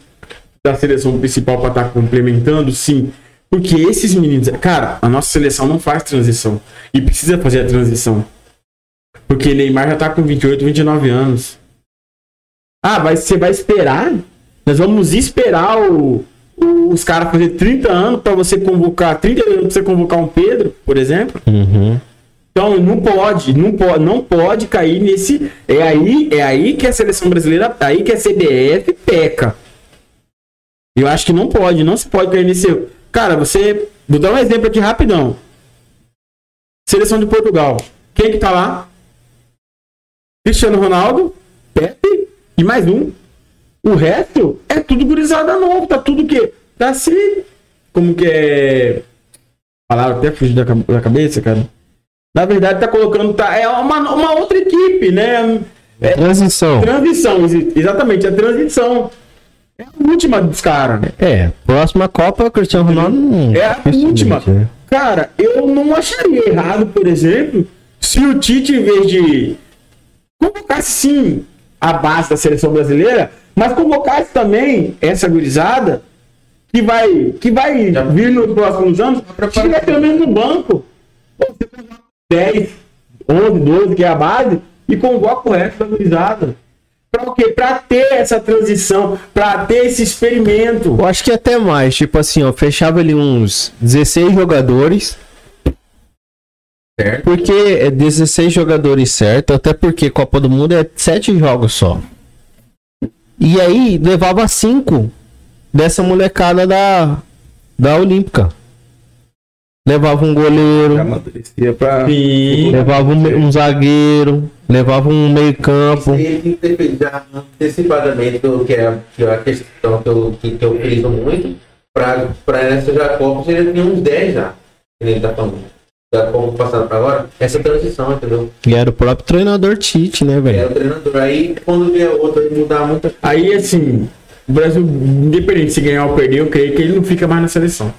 da seleção principal para estar complementando, sim. Porque esses meninos. Cara, a nossa seleção não faz transição. E precisa fazer a transição. Porque Neymar já tá com 28, 29 anos. Ah, vai, você vai esperar? Nós vamos esperar o, o- os caras fazer 30 anos para você convocar, 30 anos pra você convocar um Pedro, por exemplo? Uhum. Então não pode, não pode, não pode cair nesse. É aí, é aí que a seleção brasileira, aí que a CBF peca. Eu acho que não pode, não se pode cair nesse. Cara, você. Vou dar um exemplo aqui rapidão. Seleção de Portugal. Quem que tá lá? Cristiano Ronaldo, Pepe e mais um. O resto é tudo gurizada novo, tá tudo que tá assim, como que é palavra até fugir da cabeça, cara. Na verdade tá colocando tá é uma, uma outra equipe, né? É Transição. transição, exatamente, a transição. É a última dos caras. É, próxima Copa, Cristiano Ronaldo não. É a última. né? Cara, eu não acharia errado, por exemplo, se o Tite, em vez de convocasse sim a base da seleção brasileira, mas convocasse também essa gurizada que vai, que vai vir nos próximos anos, tiver pelo menos no banco. Pô, Você 10, 11, 12, que é a base, e convoca o resto da gurizada. Pra o quê? Pra ter essa transição, pra ter esse experimento. Eu acho que até mais, tipo assim, ó, fechava ali uns 16 jogadores. Certo. Porque é 16 jogadores certo, até porque Copa do Mundo é 7 jogos só. E aí levava 5 dessa molecada da, da Olímpica. Levava um goleiro, pra. Levava um, um zagueiro, levava um meio campo. Ele antecipadamente, que é, que é a questão que eu, que, que eu friso muito, pra, pra essa já Copa, já tinha uns 10 já, que ele tá falando. Da Copa passada pra agora, essa transição, entendeu? E era o próprio treinador Tite, né, É velho? o treinador. Aí, quando vier outro, aí mudar muita coisa. Aí, assim, o Brasil, independente se ganhar ou perder, eu creio que ele não fica mais na seleção.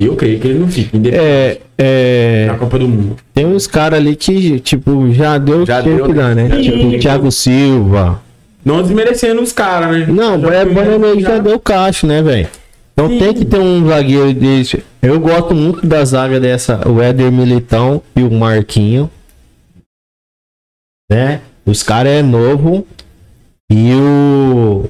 Eu creio que ele não fica, independente É, é, da Copa do Mundo. tem uns caras ali que, tipo, já deu Já deu, que né? dar, né? Já Tipo, o Thiago Silva. Não desmerecendo os caras, né? Não, o Já Bayern foi Munique já deu cacho, né, velho? Então Sim. tem que ter um zagueiro desse. Eu gosto muito da zaga dessa, o Éder Militão e o Marquinho. Né? Os caras é novo e o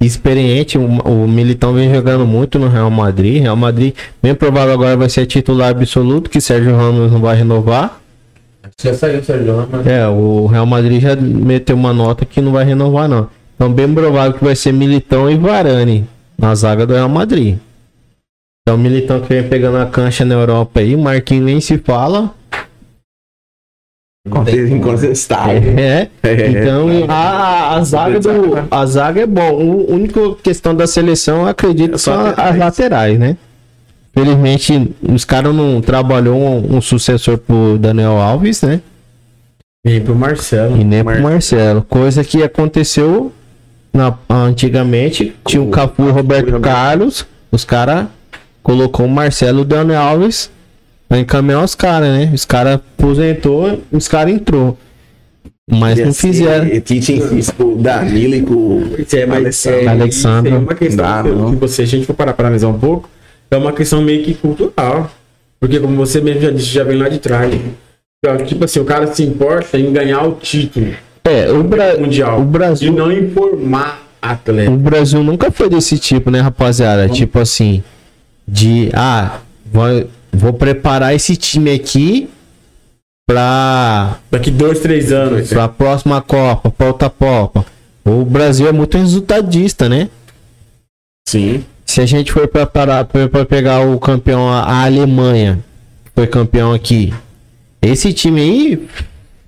experiente, o, o Militão vem jogando muito no Real Madrid. Real Madrid, bem provável agora vai ser titular absoluto, que Sérgio Ramos não vai renovar. Já saiu o Sérgio Ramos. É, o Real Madrid já meteu uma nota que não vai renovar, não. Então, bem provável que vai ser Militão e Varane na zaga do Real Madrid. Então, Militão que vem pegando a cancha na Europa aí, Marquinhos nem se fala. Incontestável. É. É. Então, a, a, zaga do, a zaga é bom. A única questão da seleção, eu acredito, É só são as laterais, né? Felizmente, os caras não trabalhou um, um sucessor pro Daniel Alves, né? E pro Marcelo. E nem Mar- pro Marcelo. Coisa que aconteceu na, antigamente. Tinha o Cafu e Roberto Roberto. Carlos. Os caras colocou o Marcelo e o Daniel Alves pra encaminhar os caras, né? Os caras aposentou, os caras entrou. Mas não fizeram. Tite insiste com o Danilo e com é, mas Alessandro. é, Alexandre. isso é uma questão Dá, que, não. que você, a gente for parar para analisar um pouco, é uma questão meio que cultural. Porque como você mesmo já disse, já vem lá de trás. Tipo assim, o cara se importa em ganhar o título É, o, Bra- mundial o e Brasil. não informar atleta. O Brasil nunca foi desse tipo, né, rapaziada? Tipo assim, de ah, vou, vou preparar esse time aqui pra Daqui dois, três anos. pra próxima Copa, pra outra Copa. O Brasil é muito resultadista, né? Sim. Se a gente for preparar para pegar o campeão, a Alemanha, foi campeão aqui. Esse time aí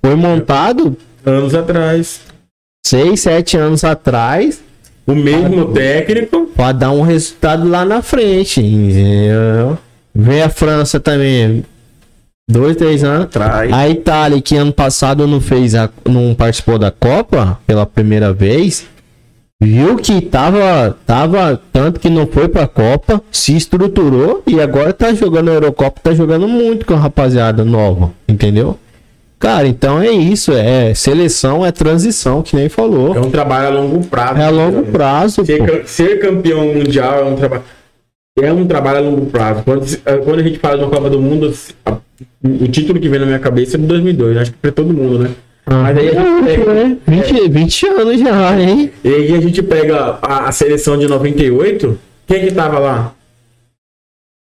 foi montado Anos atrás. 6, 7 anos atrás O mesmo técnico. pra dar um resultado lá na frente. entendeu? Vem a França também. Dois, três anos. Atrás. A Itália, que ano passado não fez a, não participou da Copa pela primeira vez, viu que tava, tava tanto que não foi pra Copa, se estruturou e agora tá jogando a Eurocopa, tá jogando muito com a rapaziada nova, entendeu? Cara, então é isso, é seleção, é transição, que nem falou. É um trabalho a longo prazo. É a longo prazo, Ser, ser campeão mundial é um trabalho. É um trabalho a longo prazo. Quando, eh, quando a gente fala de uma Copa do Mundo, a- o título que vem na minha cabeça é de 2002. Acho que pra todo mundo, né? Mas aí a gente pega, É, 20, 20 anos já, hein? e aí a gente pega a, a seleção de 98. Quem que tava lá?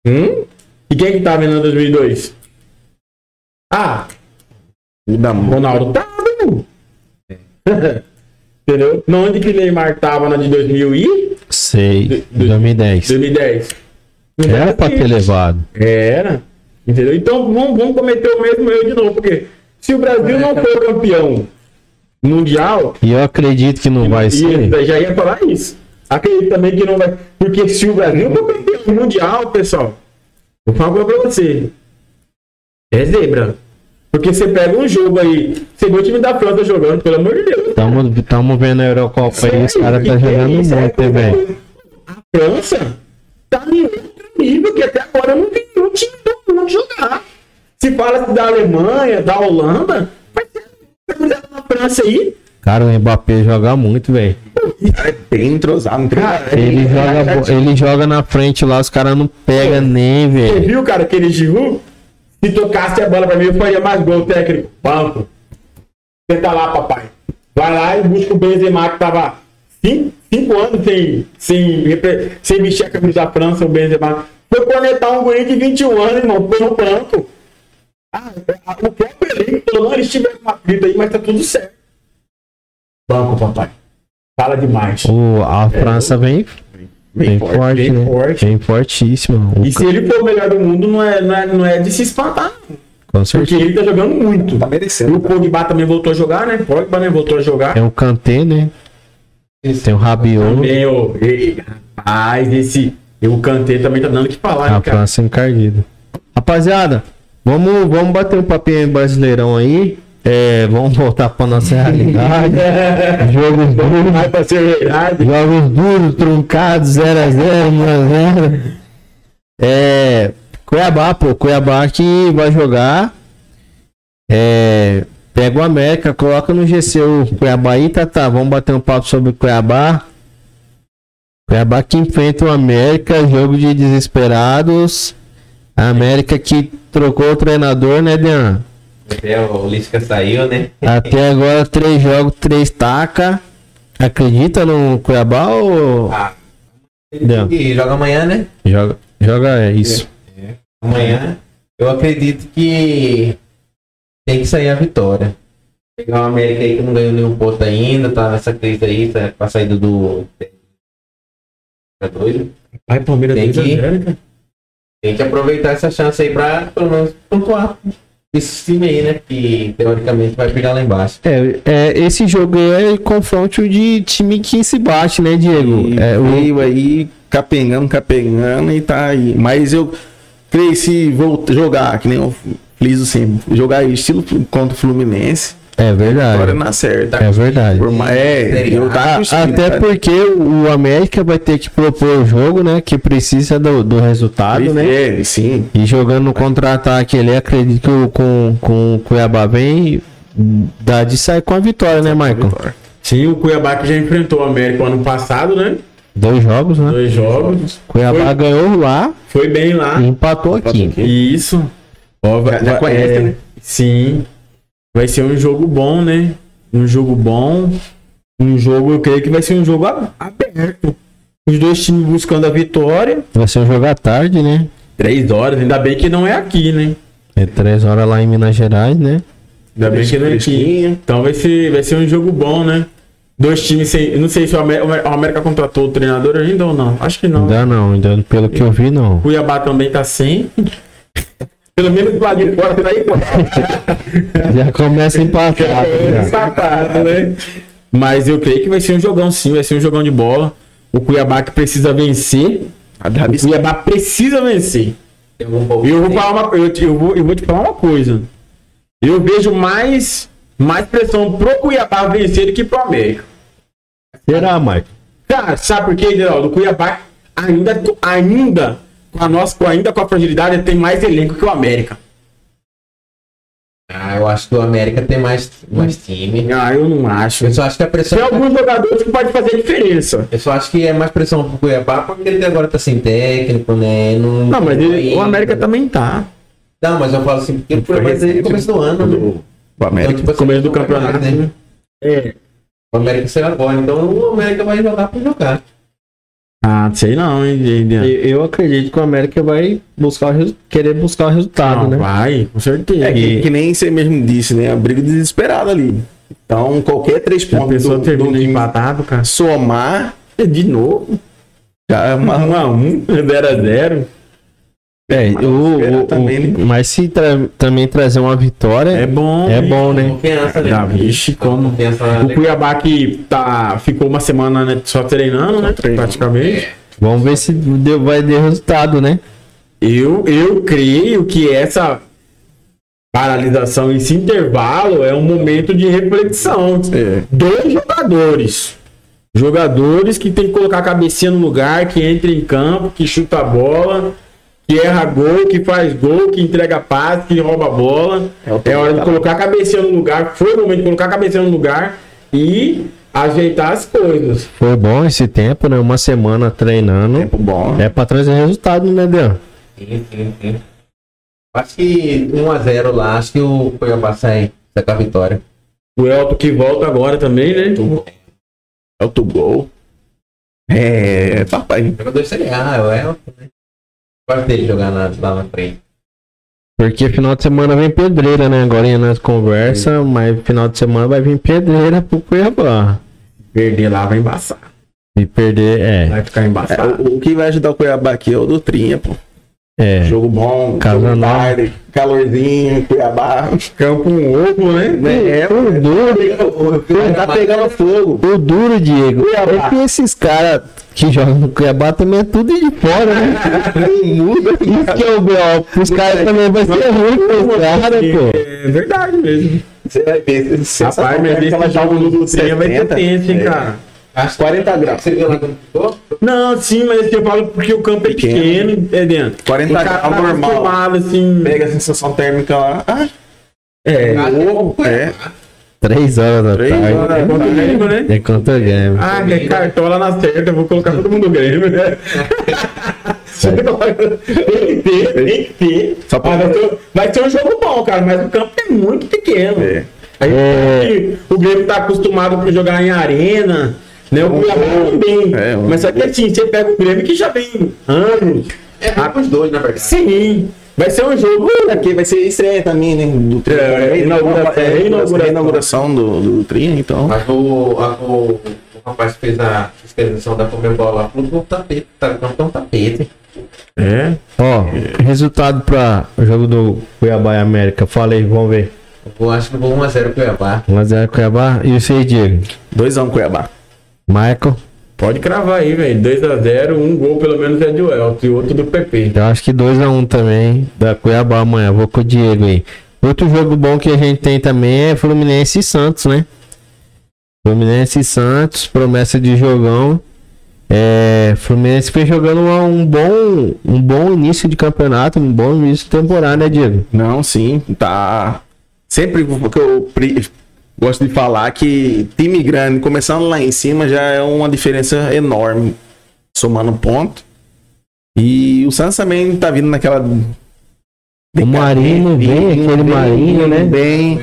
Hum? E quem que tava em 2002? Ah, muito. Ronaldo tava. Entendeu? Não onde que Neymar tava na de 2000 e Sei, Do- 2010. 2010. Não Era pra ter levado. Era. Entendeu? Então vamos, vamos cometer o mesmo erro de novo, porque se o Brasil não for campeão mundial, E eu acredito que não vai ser. já ia falar isso. Acredito também que não vai. Porque se o Brasil for campeão mundial, pessoal, vou falar pra você. É zebra. Porque você pega um jogo aí, você vê o time da França jogando, pelo amor de Deus. Tamo, tamo vendo a Eurocopa aí, os caras tá é jogando muito, É né, velho? A França tá nível que até agora eu não vi nenhum time do mundo jogar. Se fala da Alemanha, da Holanda, você fizer na França aí, Cara, o Mbappé joga muito, velho. É bem entrosado. Tem cara, Ele, é- joga, bo- ele joga na frente lá, os caras não pegam nem, Você velho. viu, cara, aquele Giroud? Se tocasse a bola pra mim, eu faria mais gol técnico. Banco. Senta lá, papai. Vai lá e busca o Benzema, que tava cinco, cinco anos sem, sem, sem vestir a camisa da França, o Benzema. Foi conectar um guri de 21 anos, irmão, foi no banco. Ah, o próprio elenco, pelo menos eles tiveram uma grita aí, mas tá tudo certo. Banco, papai. Fala demais. O, a França vem, vem forte, forte, bem né? forte. Vem fortíssima. E se ele for o melhor do mundo, não é, não é, não é de se espantar. Com Porque certeza. ele tá jogando muito. Tá E merecendo. o Pogba também voltou a jogar, né? Pogba né? voltou a jogar. Tem o Kanté, né? Tem o Rabiot. Também, ô, e- rapaz, esse. O Kanté também tá dando o que falar, A hein, cara? França encardida. Rapaziada, vamos, vamos bater um papinho aí brasileirão aí. É, vamos voltar pra nossa realidade. Jogos duros. Verdade. Jogos duros, truncados, 0x0, 1x0. É. Cuiabá, pô. Cuiabá que vai jogar. É, pega o América, coloca no GC o Cuiabá aí, tá, tá. Vamos bater um papo sobre o Cuiabá. Cuiabá que enfrenta o América, jogo de desesperados. A América que trocou o treinador, né, Dean? Até o Lisca saiu, né? Até agora, três jogos, três taca. Acredita no Cuiabá ou. Ah, e joga amanhã, né? Joga, joga é isso. Amanhã. Eu acredito que tem que sair a vitória. Pegar o América aí que não ganhou nenhum ponto ainda, tá nessa crise aí, tá com a saída do. Tá doido? Pai, Palmeiras Tem 2 que- a 0, cara. Tem que aproveitar essa chance aí pra pelo menos pontuar esse time aí, né? Que teoricamente vai pegar lá embaixo. É, é, esse jogo aí é confronto de time que se bate, né, Diego? E É, o, veio aí capengando, capengando e tá aí. Mas eu creio que se voltar jogar, que nem eu friso sempre, jogar estilo contra o Fluminense, é agora verdade. na certa. É verdade. Por mais, é, eu tá A- até porque o América vai ter que propor o jogo, né? Que precisa do, do resultado, né? É, sim. E jogando no contra-ataque ele acredito que o- com, com o Cuiabá vem dá de sair com a vitória, né, Michael? Sim, o Cuiabá que já enfrentou o América ano passado, né? Dois jogos, né? Dois jogos. Cuiabá Foi- ganhou lá Foi bem lá. e empatou aqui. Isso. Ó, Já- já vai- conhece, é, né? Sim. Vai ser um jogo bom, né? Um jogo bom. Um jogo, eu creio que vai ser um jogo aberto. Os dois times buscando a vitória. Vai ser um jogo à tarde, né? Três horas, ainda bem que não é aqui, né? É três horas lá em Minas Gerais, né? Ainda bem que não é aqui. Então vai ser, vai ser um jogo bom, né? Dois times sem. Não sei se o América, o América contratou o treinador ainda ou não. Acho que não. Ainda não, ainda pelo que eu vi, não. Cuiabá também tá sem. Pelo menos lá de fora tá igual. Já começa empatado. É, já. empatado, né? Mas eu creio que vai ser um jogão sim, vai ser um jogão de bola. O Cuiabá que precisa vencer. O Cuiabá precisa vencer. E eu vou tem- falar uma eu, te- eu vou, eu vou te falar uma coisa. Eu vejo mais, mais pressão pro Cuiabá vencer do que pro América. Será, Michael? Cara, sabe por quê, Geraldo? O Cuiabá ainda, ainda, a nossa, com- ainda com a fragilidade, tem mais elenco que o América. Ah, eu acho que o América tem mais, mais time. Ah, eu não acho. Eu só acho que a pressão. Tem alguns jogadores que podem fazer diferença. Eu só acho que é mais pressão pro Cuiabá porque ele agora tá sem técnico, né? Não, Não, mas ele- ainda. o América também tá. Não, mas eu falo assim, porque o Foi Cuiabá desde o recente, começo do ano, né? O América. Então, tipo assim, Começo do campeonato. né? É. O América saiu agora, então o América vai jogar pra jogar. Ah, sei não, hein, Diego. Eu, eu acredito que o América vai buscar o querer buscar o resultado, Não, né? Vai, com certeza. É que, que nem você mesmo disse, né? A briga desesperada ali. Então, qualquer três pontos do, termina do empatado, cara? somar, De novo. já é uma, 1 a 1 0 a 0 É, o, também, o- né? mas se tra- também trazer uma vitória, É bom. é bom, né? Né? Já, vixe, como. Confiança O Cuiabá que tá, ficou uma semana né, só treinando, né? Praticamente. Vamos ver se deu- vai ter resultado, né? Eu, eu creio que essa paralisação, esse intervalo, é um momento de reflexão. É. Dois jogadores. Jogadores que tem que colocar a cabecinha no lugar, que entra em campo, que chuta a bola, que erra gol, que faz gol, que entrega passe, que rouba a bola. É É hora de tempo. colocar a cabecinha no lugar. Foi o momento de colocar a cabecinha no lugar e ajeitar as coisas. Foi bom esse tempo, né? Uma semana treinando. tempo bom. É pra trazer resultado, né, Deus? Sim, sim, sim. Acho que 1x0 lá, acho que o Cuiabá sai, sai com a vitória. O Elton que volta agora também, né? É o teu gol. É, papai. Jogador Série A, é o Elton, né? Gosto dele jogar na- lá na frente. Porque final de semana vem pedreira, né? Agora nós conversa, mas final de semana vai vir pedreira pro Cuiabá. Perder lá vai embaçar. E perder, é. Vai ficar É, embaçado. o, o que vai ajudar o Cuiabá aqui é o do Trinha, pô. É. Jogo bom, Casa tarde, calorzinho, Cuiabá. Campo um ovo, né? É, O duro, tá pegando fogo. o duro, Diego, é que esses caras que jogam no Cuiabá também é tudo de fora, né? Muda. Isso que é o B.O. Os caras também vai ser ruim pros caras, pô. É verdade mesmo. Você vai ver. Você Rapaz, mas esse jogo no Dutrinha vai ter tenso, hein, cara? Acho 40 graus. Você viu lá como ficou? Não, sim, mas eu falo porque o campo é Pequeno. pequeno, é dentro. 40 O cara graus tá normal. acostumado, assim. Pega a sensação térmica lá. Ah, É, é. Três horas da Três tarde. horas. é contra o Grêmio, né? É contra o Grêmio. Ah, que cartola na certa, eu vou colocar todo mundo Grêmio, né? tem que ter, tem que ter. Só pra- Ah, vai, ser, vai ser um jogo bom, cara, mas o campo é muito pequeno. É. A gente É. o Grêmio tá acostumado com jogar em arena, né? O Cuiabá também. É, um- mas só que assim, você pega o Grêmio que já vem anos. É bom os dois, na verdade. Sim, vai ser um jogo. Aqui vai ser estreia também, né? Do tri. É, inauguração, É, é, inauguração. inauguração, inauguração do, do tri, então. Mas o, a- o, o rapaz que fez a fiscalização da Comembol lá que o tapete, tá, o é um tapete. É. Ó, resultado para o jogo do Cuiabá e América. Fala aí, vamos ver. Eu acho que eu vou 1x0 Cuiabá. 1x0 Cuiabá. E você, Diego? 2x1 Cuiabá. Michael? Pode cravar aí, velho. 2x0, um gol pelo menos é do Elton e outro do PP. Eu acho que 2x1 também da Cuiabá amanhã. Vou com o Diego aí. Outro jogo bom que a gente tem também é Fluminense e Santos, né? Fluminense e Santos, promessa de jogão. É, Fluminense foi jogando um bom, um bom início de campeonato, um bom início de temporada, né, Diego? Não, sim, tá. Sempre que eu gosto de falar que time grande começando lá em cima já é uma diferença enorme, somando ponto. E o Santos também tá vindo naquela. O Marinho vem, aquele Marinho, né? Bem,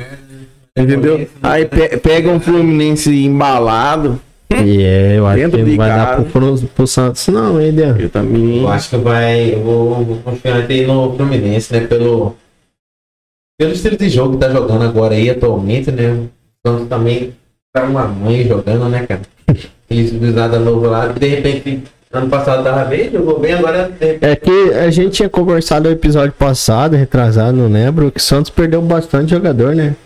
entendeu? Aí pe- pega um Fluminense embalado. E é, eu acho Dentro que vai dar casa. pro, pro, pro Santos, não, hein, Diego? Eu também. Eu acho que vai. Eu vou, vou confiar até no Fluminense, né? Pelo, pelo estilo de jogo que tá jogando agora aí atualmente, né? O Santos também tá uma mãe jogando, né, cara? Aquele civilizado novo lá, de repente, ano passado tava bem, jogou bem, agora de repente. É que a gente tinha conversado no episódio passado, retrasado, não lembro, que o Santos perdeu bastante jogador, né?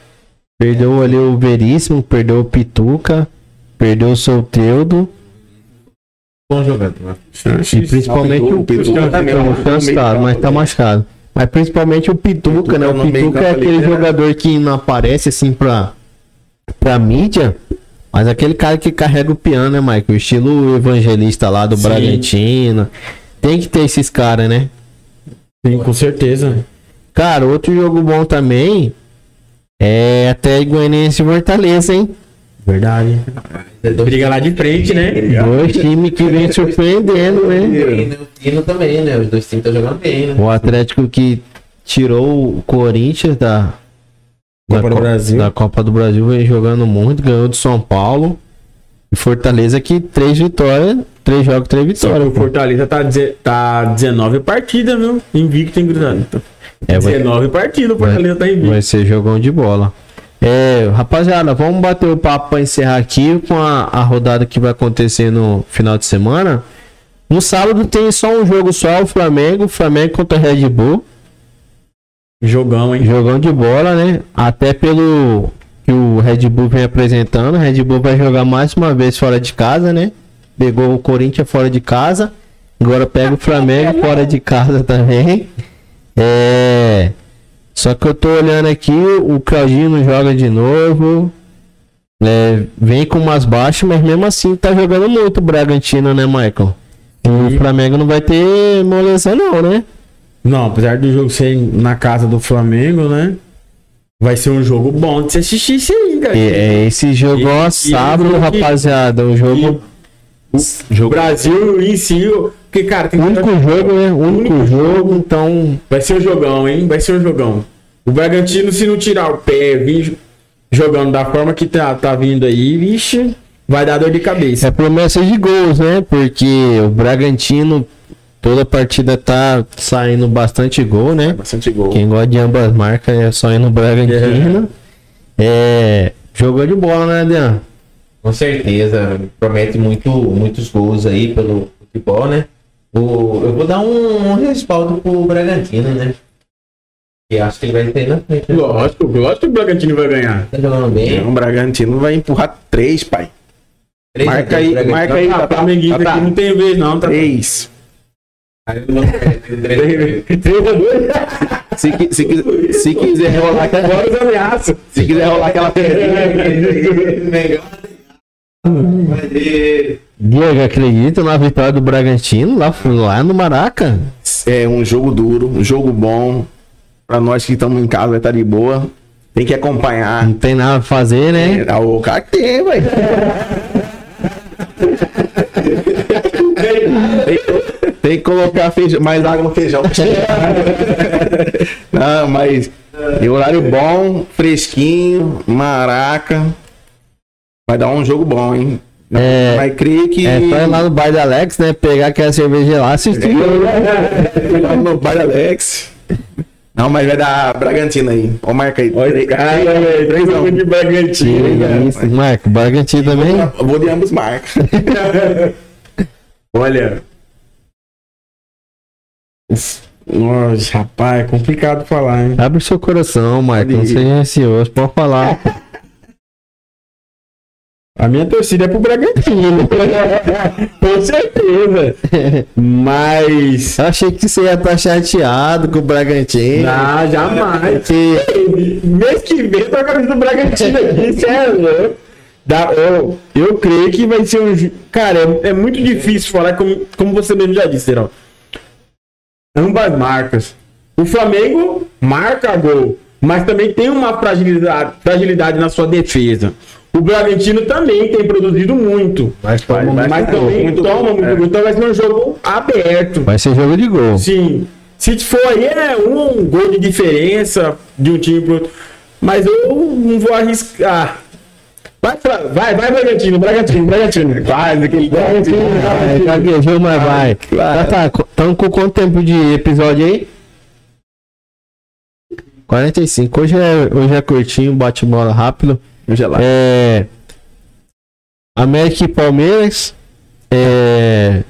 Perdeu ali o Veríssimo, perdeu o Pituca, perdeu o Souteudo Bom jogador. e principalmente o Pituca Pituca também, tá campo mas tá ali. machucado. Mas principalmente o Pituca, Pituca né? O Pituca é campo ali, aquele né? jogador que não aparece assim pra, pra mídia, mas aquele cara que carrega o piano, né, Michael? Estilo evangelista lá do Sim. Bragantino. Tem que ter esses caras, né? Sim, com certeza. Cara, outro jogo bom também é até Goianiense e Fortaleza, hein? Verdade. Briga lá de frente, né? Dois times que vem surpreendendo, né? E o Tino também, né? Os dois times estão jogando bem, né? O Atlético que tirou o Corinthians da Copa da do Brasil. Da Copa do Brasil vem jogando muito, ganhou do São Paulo. E Fortaleza que três vitórias, três jogos, três vitórias. o. Fortaleza tá, tá 19 partidas, viu? Invicto em Grudado. É, vai, 19 partidas, o Fortaleza tá invicto. vai ser jogão de bola. É, rapaziada, vamos bater o papo para encerrar aqui com a, a rodada que vai acontecer no final de semana. No sábado tem só um jogo só, o Flamengo, Flamengo contra Red Bull. Jogão, hein? Jogão de bola, né? Até pelo que o Red Bull vem apresentando. O Red Bull vai jogar mais uma vez fora de casa, né? Pegou o Corinthians fora de casa. Agora pega o Flamengo fora de casa também. É. Só que eu tô olhando aqui, o Claudinho joga de novo. É, vem com umas baixas, mas mesmo assim tá jogando muito o Bragantino, né, Michael? O Sim. Flamengo não vai ter moleza, não, né? Não, apesar do jogo ser na casa do Flamengo, né? Vai ser um jogo bom de se assistir isso aí, cara. É, esse jogo E- e sábado, é jogo que- rapaziada. Um jogo. O Brasil em si, porque, cara, tem O único jogo, né? O único único jogo, então. Vai ser um jogão, hein? Vai ser um jogão. O Bragantino, se não tirar o pé, vir jogando da forma que tá, tá vindo aí, vixe, vai dar dor de cabeça. É promessa de gols, né? Porque o Bragantino, toda partida tá saindo bastante gol, né? Bastante gol. Quem gosta de ambas marcas é só ir no Bragantino. É. Jogou de bola, né, Adriano? Com certeza, promete muito, muitos gols aí pelo futebol, né? O, eu vou dar um, um respaldo pro Bragantino, né? Que acho que ele vai ter na frente. né? Lógico, lógico que o Bragantino vai ganhar. Tá jogando bem. O Bragantino vai empurrar três, pai. Três Marca aí, marca aí, tá, tá, tá, aqui não tem vez, não. Tá Três. Aí eu vou- três a zero. 3 a 2. Se, qui- se, qui- se quiser rolar aquela, Fora os ameaças. se quiser rolar aquela Mengão. Diego, acredita na vitória do Bragantino lá, lá no Maraca? É um jogo duro, um jogo bom. Pra nós que estamos em casa vai estar de boa. Tem que acompanhar. Não tem nada a fazer, né? É, o cara que tem, velho. Tem, que colocar feijão, mais água no feijão. Não, mas é horário bom, fresquinho, maraca. Vai dar um jogo bom, hein? É, Mas creio que. é só ir lá no bar da Alex, né? Pegar aquela cerveja lá, assistir. Lá no Bar Alex. Não, mas vai dar Bragantino aí. Ó, marca aí. Olha esse cara, velho. Três anos de Bragantino. Isso, Marco, Bragantino também. Vou de ambos marcas. Olha. Nossa, rapaz, é complicado falar, hein? Abre o seu coração, Marco. Não seja ansioso, pode falar. A minha torcida é pro Bragantino. Com certeza. Mas. Eu achei que você ia estar chateado com o Bragantino. Não, jamais. Mês que vem tá a camisa do Bragantino aqui, sério. Dá, eu, eu creio que vai ser um. Cara, é, é muito difícil falar, como, como você mesmo já disse, Serão. Ambas marcas. O Flamengo marca gol, mas também tem uma fragilidade, fragilidade na sua defesa. O Bragantino também tem produzido muito, Mas, Vai, vai. mas também muito toma gol, muito é. gol. Então vai ser um jogo aberto. vai ser jogo de gol. Sim. Se for aí, é um gol de diferença de um time pro outro. Mas eu não vou arriscar. Vai, vai, vai, Bragantino, Bragantino, Bragantino. Vai, aquele Bragantino. É, gaguejou, mas vai. Tá, tá. Estamos com quanto tempo de episódio aí? 45. Hoje é, hoje é curtinho, bate bola rápido. Gelado. É, América e Palmeiras. É,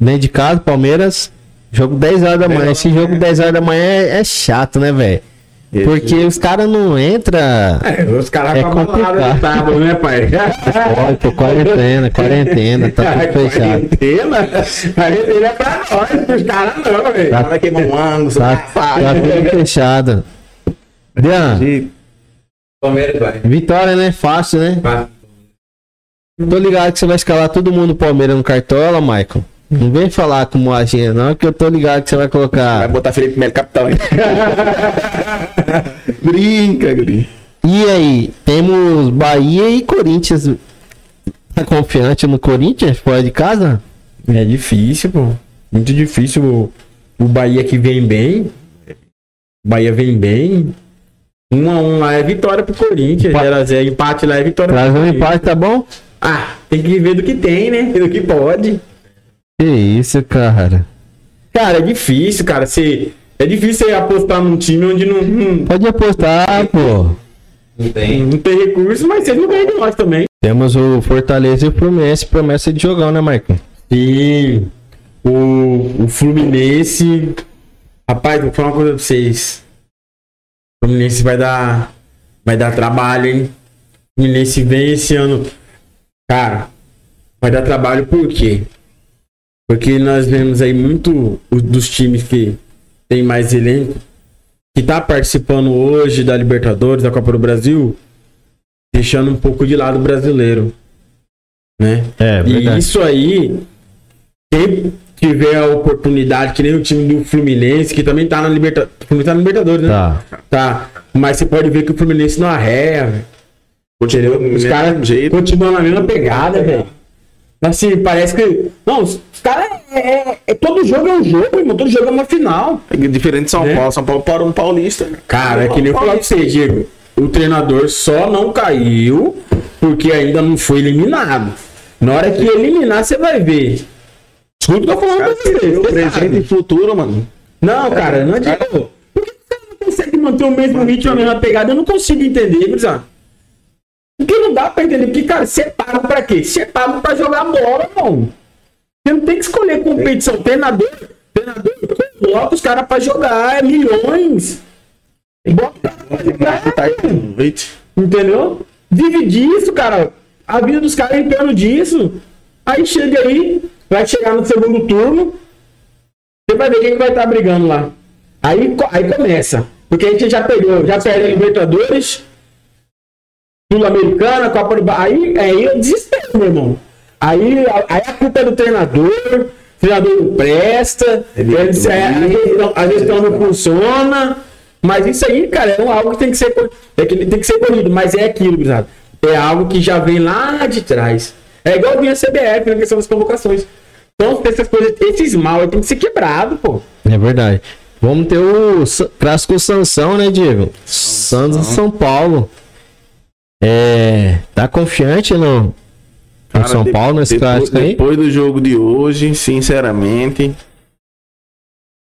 dentro de casa, Palmeiras. Jogo 10 horas da manhã. Esse jogo 10 horas da manhã é, é chato, né, velho? Porque os caras não entram. É, os caras É complicado. no sábado, né, pai? Olha, tô quarentena, quarentena, tá tudo fechado. Quarentena? Quarentena é pra nós, os caras não, velho. Tá- Vai queimar um ângulo, Tá, tá tudo fechado. Dean, Palmeiras vai. vitória, né? Fácil, né? Vai. Tô ligado que você vai escalar todo mundo Palmeiras no cartola, Michael. Não vem falar com moagem, não, que eu tô ligado que você vai vai colocar. botar Felipe Melo capitão, hein? Brinca, guri. E aí, temos Bahia e Corinthians. Tá confiante no Corinthians fora de casa? É difícil, pô. Muito difícil. O, o Bahia que vem bem. O Bahia vem bem. 1 um a 1 um lá é vitória pro Corinthians. Empa- 0 a 0 empate lá é vitória Traz pro um Corinthians. empate, tá bom? Ah, tem que ver do que tem, né? Do que pode. Que isso, cara. Cara, é difícil, cara. Você, é difícil você apostar num time onde não, não, Pode apostar, pô. Não tem. não tem recurso, mas vocês não ganham de nós também. Temos o Fortaleza e o Fluminense, promessa de jogão, né, Michael? E o, o Fluminense. Rapaz, vou falar uma coisa pra vocês. O Fluminense vai dar. Vai dar trabalho, hein? O Fluminense vem esse ano. Cara, vai dar trabalho por quê? Porque nós vemos aí muito os- dos times que tem mais elenco, que tá participando hoje da Libertadores, da Copa do Brasil, deixando um pouco de lado o brasileiro. Né? É, E isso aí, quem tiver a oportunidade, que nem o time do Fluminense, que também tá na Libertadores. Fluminense tá na Libertadores, né? Tá. Tá. Mas você pode ver que o Fluminense não arreia, velho. Continua Os caras jeito. continuam na mesma pegada, velho. Assim, parece que. Não, caras. É, é- é- todo jogo é um jogo, irmão. Todo jogo é uma final. Diferente de São Né? Paulo. São Paulo parou um paulista. Cara, é que nem eu falar pra você, Diego. O treinador só não caiu porque ainda não foi eliminado. Na hora que eliminar, você vai ver. Escuta o que eu tô falando Cara, pra você. você presente e futuro, mano. Não, cara, não adianta. Por que cara não consegue manter o mesmo ritmo, a mesma pegada? Eu não consigo entender, Brisa. Porque não dá pra entender. Porque, cara, você é pago pra quê? Você é pago pra jogar bola, irmão. Você não tem que escolher competição. Treinador, treinador, coloca os caras pra jogar. É milhões. Bota. Tá. Entendeu? Vive disso, cara. A vida dos caras é em torno disso. Aí chega aí, vai chegar no segundo turno. Você vai ver quem que vai estar brigando lá. Aí, aí começa. Porque a gente já pegou, já perde a Libertadores. Sul-Americana, Copa do Brasil. Aí, aí eu desespero, meu irmão. Aí, aí a culpa é do treinador, o treinador não presta, Ele- eles- é, a gestão- a gestão não funciona. Mas isso aí, cara, é um- algo que tem que ser, é que tem que ser corrido, mas é aquilo, gurizada. É algo que já vem lá de trás. É igual vinha a CBF na questão das convocações. Então, essas coisas, esses mal tem que ser quebrado, pô. É verdade. Vamos ter o clássico Sansão, né, Diego? Santos São Paulo. É. Tá confiante no, Cara, São de- Paulo nesse depois, clássico aí? Depois do jogo de hoje, sinceramente.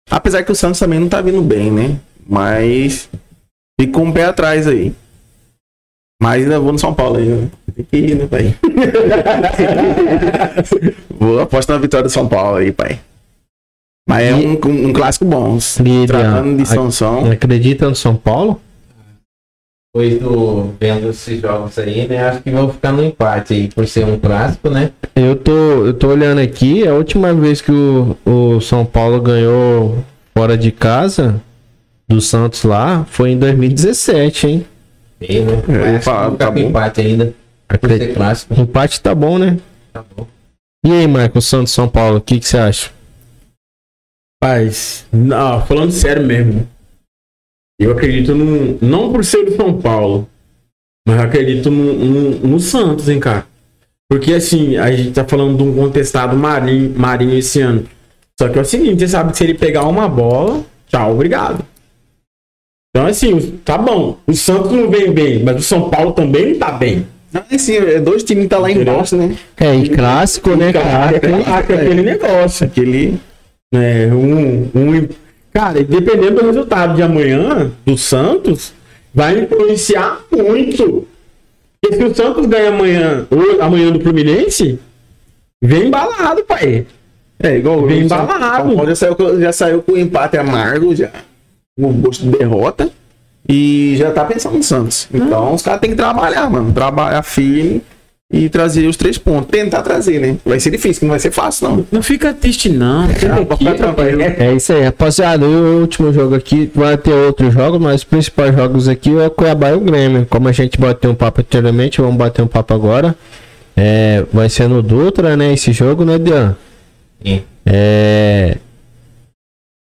Apesar que o Santos também não tá vindo bem, né? Mas. Fica com o pé atrás aí. Mas ainda vou no São Paulo aí, né? Tem que ir, né, pai? vou apostar na vitória do São Paulo aí, pai. Mas é um, um, um clássico bom. E, Tratando de a- Sansão. Acredita no São Paulo? Depois do vendo esses jogos aí, né? Acho que vão ficar no empate aí, por ser um clássico, né? Eu tô, eu tô olhando aqui, a última vez que o, o São Paulo ganhou fora de casa do Santos lá foi em 2017, hein? Bem, né? É, acho que tá- bom. empate ainda, por Acre- ser clássico. O empate tá bom, né? Tá bom. E aí, Marcos, Santos São Paulo, o que, que você acha? Paz, não, falando sério mesmo. Eu acredito no. Não por ser do São Paulo, mas eu acredito no, no, no Santos, hein, cara. Porque assim, a gente tá falando de um contestado Marinho, Marinho esse ano. Só que é o seguinte, você sabe que se ele pegar uma bola, tchau, obrigado. Então, assim, tá bom. O Santos não vem bem, mas o São Paulo também não tá bem. Ah, sim, é dois times que tá lá Entendeu? embaixo, né? É, e clássico, né, cara? É aquele negócio. Aquele. É, um, um, cara, e dependendo do resultado de amanhã do Santos, vai influenciar muito. Porque se o Santos ganha amanhã, ou amanhã do Fluminense, vem embalado, pai. É, igual Vem embalado. São já saiu, com- já saiu com o empate amargo, já. Com o gosto de derrota. E já tá pensando no Santos. Então os caras têm que trabalhar, mano. Trabalhar firme e trazer os três pontos. Tentar trazer, né? Vai ser difícil, não vai ser fácil, não. Não fica triste, não. Ficar tranquilo. É isso aí, rapaziada. E o último jogo aqui vai ter outros jogos, mas os principais jogos aqui é o Cuiabá e o Grêmio. Como a gente bateu um papo anteriormente, vamos bater um papo agora. É, vai ser no Dutra, né? Esse jogo, né, Dean? Sim. É.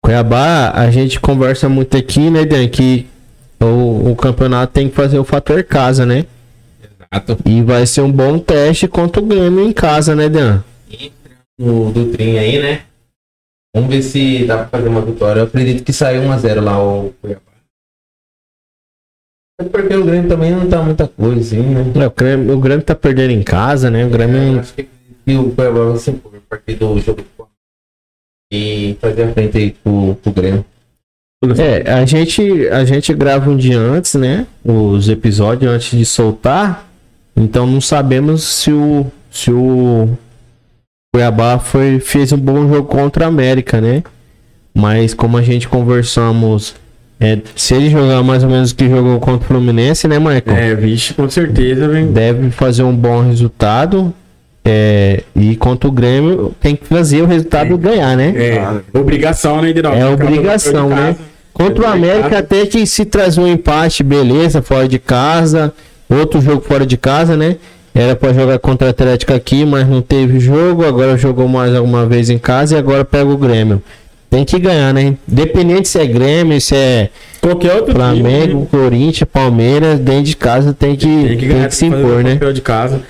Cuiabá, a gente conversa muito aqui, né, Dan? Que o, o campeonato tem que fazer o fator casa, né? Exato. E vai ser um bom teste contra o Grêmio em casa, né, Dan? No Dutrinha aí, né? Vamos ver se dá pra fazer uma vitória. Eu acredito que saiu 1x0 lá o Cuiabá. É porque o Grêmio também não tá muita coisa, assim, né? É, o, Grêmio, o Grêmio tá perdendo em casa, né? O Eu Grêmio. acho que que o Cuiabá vai se impor a partir do jogo do e fazer a frente aí pro, pro Grêmio. É, a gente, a gente grava um dia antes, né? Os episódios antes de soltar. Então não sabemos se o, se o Cuiabá foi, fez um bom jogo contra a América, né? Mas como a gente conversamos, é, se ele jogar mais ou menos o que jogou contra o Fluminense, né, Michael? É, vixe, com certeza, vem. Deve fazer um bom resultado. É, e contra o Grêmio tem que fazer o resultado ganhar, né? É, obrigação, né, Idirão? É obrigação, né? Contra o América, até que se trazer um empate, beleza, fora de casa. Outro jogo fora de casa, né? Era pra jogar contra o Atlético aqui, mas não teve jogo. Agora jogou mais alguma vez em casa e agora pega o Grêmio. Tem que ganhar, né? Independente se é Grêmio, se é Qualquer outro Flamengo, time, né? Corinthians, Palmeiras, dentro de casa tem que, tem que ganhar, se tem que fazer impor, o né? de casa.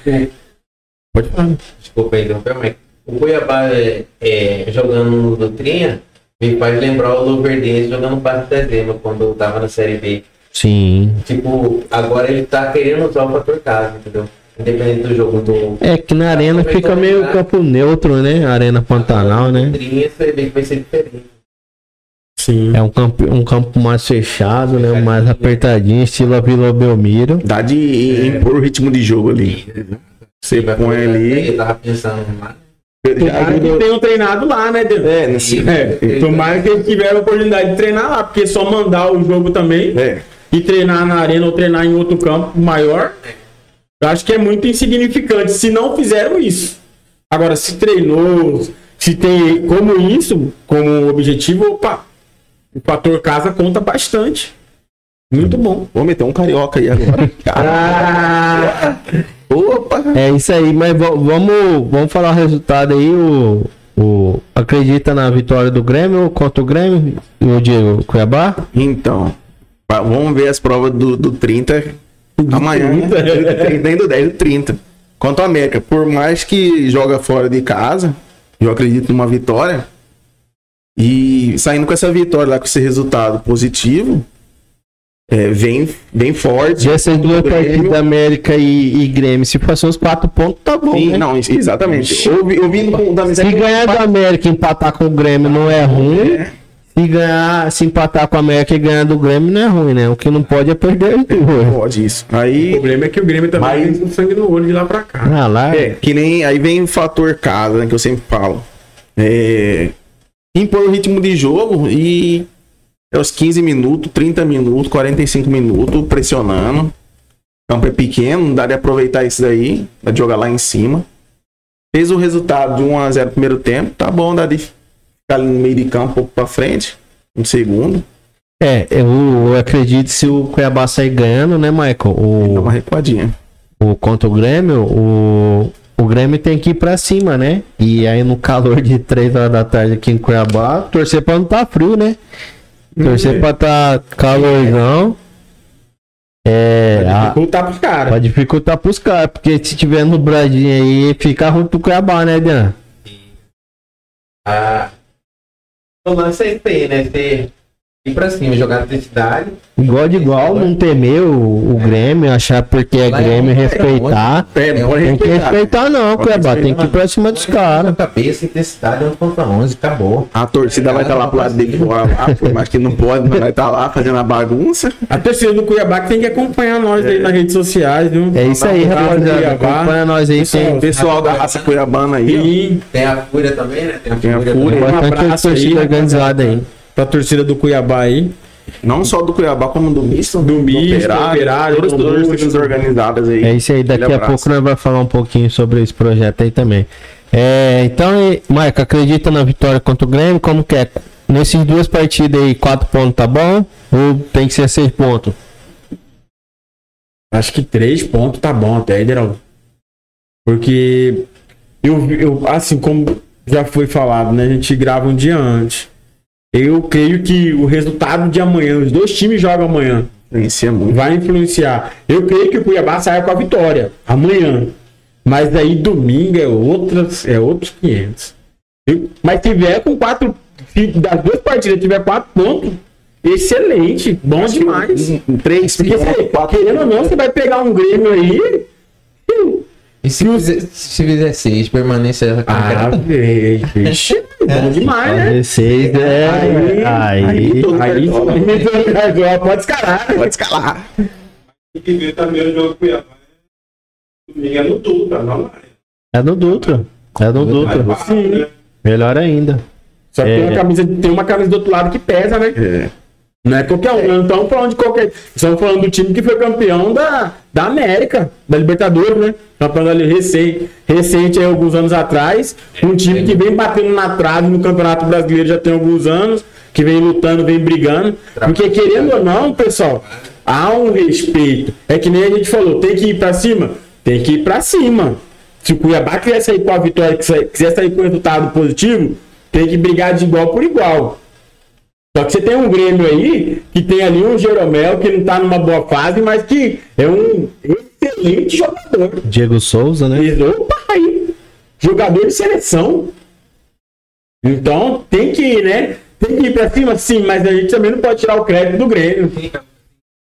Pode falar. Desculpa aí, interromper, mas o Cuiabá é, é, jogando no Dutrinha me faz lembrar o Luverdense jogando parte de dezembro, quando tava na Série B. Sim. Tipo, agora ele tá querendo usar o fator casa, entendeu? Independente do jogo do. É que na arena fica meio campo neutro, né? Arena Pantanal, né? Dutrinha, você vê que vai ser diferente. Sim. É um campo, um campo mais fechado, né? Mais apertadinho, estilo Vila Belmiro. Dá de impor o ritmo de jogo ali. Você Vai põe ali. Eu tava pensando lá. Tomara que tenham treinado lá, né, Deus? É, É, tomara que eles tiveram a oportunidade de treinar lá, porque só mandar o jogo também é. E treinar na arena ou treinar em outro campo maior, eu acho que é muito insignificante se não fizeram isso. Agora, se treinou, se tem como isso, como objetivo, opa, o fator casa conta bastante. Muito bom. Vou meter um carioca aí agora. Ah, Opa! É isso aí, mas va- vamos, vamos falar o resultado aí. O, o, acredita na vitória do Grêmio contra o Grêmio e o Diego Cuiabá? Então, vamos ver as provas do, do 30 amanhã. 30. Do 30, nem do 10, do 30. Quanto ao América, por mais que joga fora de casa, eu acredito numa vitória. E saindo com essa vitória lá, com esse resultado positivo, é, vem, vem forte. E essas duas partidas, América e, e Grêmio, se passar uns quatro pontos, tá bom. Sim, né? não, exatamente. Ouvi- Ouvindo da Se ganhar do América e empatar com o Grêmio não é ruim. Se ganhar, se empatar com o América e ganhar do Grêmio não é ruim, né? O que não pode é perder as duas. Pode isso. o Aí, problema é que o Grêmio também Mas- tem sangue no olho de lá pra cá. Ah, lá. é, que nem. Aí vem o fator casa, né, que eu sempre falo. É, impor o ritmo de jogo e aos 15 minutos, 30 minutos, 45 minutos, pressionando. O campo é pequeno, não dá de aproveitar isso daí, dá de jogar lá em cima. Fez o resultado de 1x0 no primeiro tempo, tá bom, dá de ficar ali no meio de campo, um pouco pra frente, no segundo, É, eu, eu acredito se o Cuiabá sair ganhando, né, Michael? dá O, uma recuadinha. o contra o Grêmio, o, o Grêmio tem que ir pra cima, né? E aí no calor de 3 horas da tarde aqui em Cuiabá, torcer pra não tá frio, né? Torcer pra tá calorzão. É, a- Dificultar pros caras. Pra dificultar pros caras, porque se tiver no Bradinho aí, fica ruim pro Cuiabá, né, Dan? Ah, esse aí, né? Você ir pra cima, jogar na intensidade. Igual de igual, não temer o, o Grêmio, achar porque é Lá é Grêmio onde- respeitar. É, É, Tem que respeitar. não, Cuiabá, tem que ir pra cima dos caras. Cabeça, intensidade, 11 contra 11, acabou. A torcida vai estar lá pro lado dele mais que não pode, mas vai estar lá fazendo a bagunça. A torcida do Cuiabá que tem que acompanhar nós aí nas redes sociais, viu? É isso aí, rapaziada. Acompanha nós aí, tem O pessoal da raça cuiabana aí, Tem a Fúria também, né? Tem a Tem a Fúria. Fúria. Um bastante torcida organizada aí. Pra torcida do Cuiabá aí. não só do Cuiabá, como do Misto, Do Misto, Operário, todas as do torcidas organizadas aí. É isso aí, daqui a pouco nós vamos falar um pouquinho sobre esse projeto aí também. É, então, Marco, acredita na vitória contra o Grêmio? Como que é? Nesses duas partidas aí, quatro pontos tá bom? Ou tem que ser seis pontos? Acho que três pontos tá bom até, Ederaldo. Porque eu, eu, assim como já foi falado, né? A gente grava um dia antes. Eu creio que o resultado de amanhã, os dois times jogam amanhã, Influencia muito. vai influenciar. Eu creio que o Cuiabá saia com a vitória amanhã. Mas aí domingo é outras, é outros 500. Eu- Mas se vier com quatro, se das duas partidas tiver quatro pontos, excelente, bom demais. Um, três, Porque quatro. querendo ou não, você vai pegar um Grêmio aí. E se fizer, se fizer seis, permanência. Ah, velho, vixe, bom demais, né? 16 é. Aí- Aí. Aí agora pode escalar. Pode escalar. Tem que ver também o jogo Cuiabá. Domingo é no Dutra, não É no Dutra. É no Dutra. Sim. Melhor ainda. Só que É. tem, uma camisa, tem uma camisa do outro lado que pesa, né? É. Não é qualquer um. Não estamos falando de qualquer. Estamos falando do time que foi campeão da, da América, da Libertadores, né? Campeão ali recente, recente aí, alguns anos atrás. Um time que vem batendo na trave no Campeonato Brasileiro já tem alguns anos, que vem lutando, vem brigando. Porque querendo ou não, pessoal, há um respeito. É que nem a gente falou, tem que ir pra cima? Tem que ir pra cima. Se o Cuiabá quiser sair com a vitória, quiser sair com o resultado positivo, tem que brigar de igual por igual. Só que você tem um Grêmio aí, que tem ali um Jeromel, que não tá numa boa fase, mas que é um excelente jogador. Diego Souza, né? E, Opa, aí, jogador de seleção. Então, tem que ir, né? Tem que ir pra cima, sim, mas a gente também não pode tirar o crédito do Grêmio.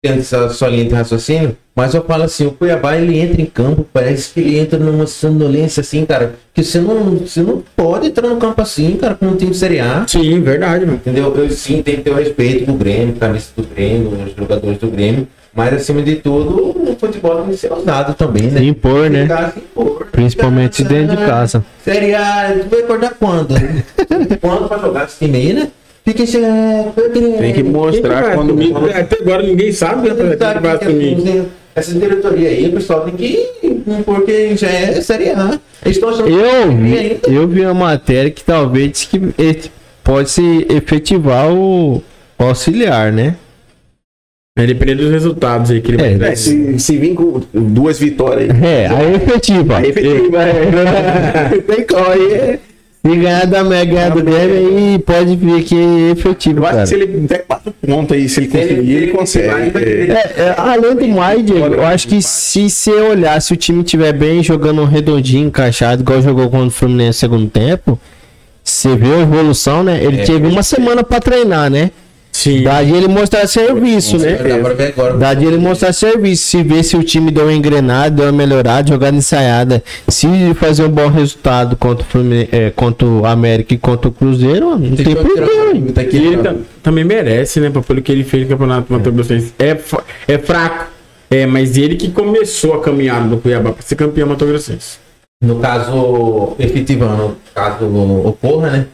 Entendo essa sua linha de raciocínio, mas eu falo assim, o Cuiabá ele entra em campo, parece que ele entra numa sonolência assim, cara, que você não, você não pode entrar no campo assim, cara, com um time de Série A. Sim, verdade, mano. Entendeu? Eu sim tenho que ter o respeito do Grêmio, camisa do Grêmio, os jogadores do Grêmio, mas acima de tudo, o futebol tem que ser usado também, né? Impor, né? Principalmente cara, dentro de casa. Série A, tu vai acordar quando? quando pra jogar esse time aí, né? Fica esse. Tem que mostrar que quando. assumir? Até agora ninguém sabe, né? Quem vai assumir. Essa diretoria aí, o pessoal tem que. Porque já é Série A. Eles estão achando Eu que vi, eu vi uma matéria que talvez que pode se efetivar o auxiliar, né? É dependendo dos resultados aí que ele É, vai É, se, se vir com duas vitórias aí. É, aí é efetivo. ó. Aí efetiva, é. Tem como aí. É- Se ganhar da Mega ganhar do Grêmio, aí pode vir que é efetivo, Eu acho cara. que se ele der quatro pontos aí, se ele conseguir, ele consegue. É. É, é, além do mais, Diego, eu acho que se você olhar, se o time tiver bem jogando redondinho, encaixado, igual jogou contra o Fluminense no segundo tempo, você vê a evolução, né? Ele teve uma semana pra treinar, né? Sim. Dá de ele mostrar serviço, né? Agora. Dá de ele mostrar serviço, se ver se o time deu uma engrenada, deu uma melhorada, jogada ensaiada. Se fazer um bom resultado contra o, Fluminense, é, contra o América e contra o Cruzeiro, não tem o problema. E ele tam- também merece, né? Pelo que ele fez no Campeonato Mato Grossense. É, é fraco. É, mas ele que começou a caminhada do Cuiabá para ser campeão Mato Grossense. No caso, efetivando, caso ocorra, né?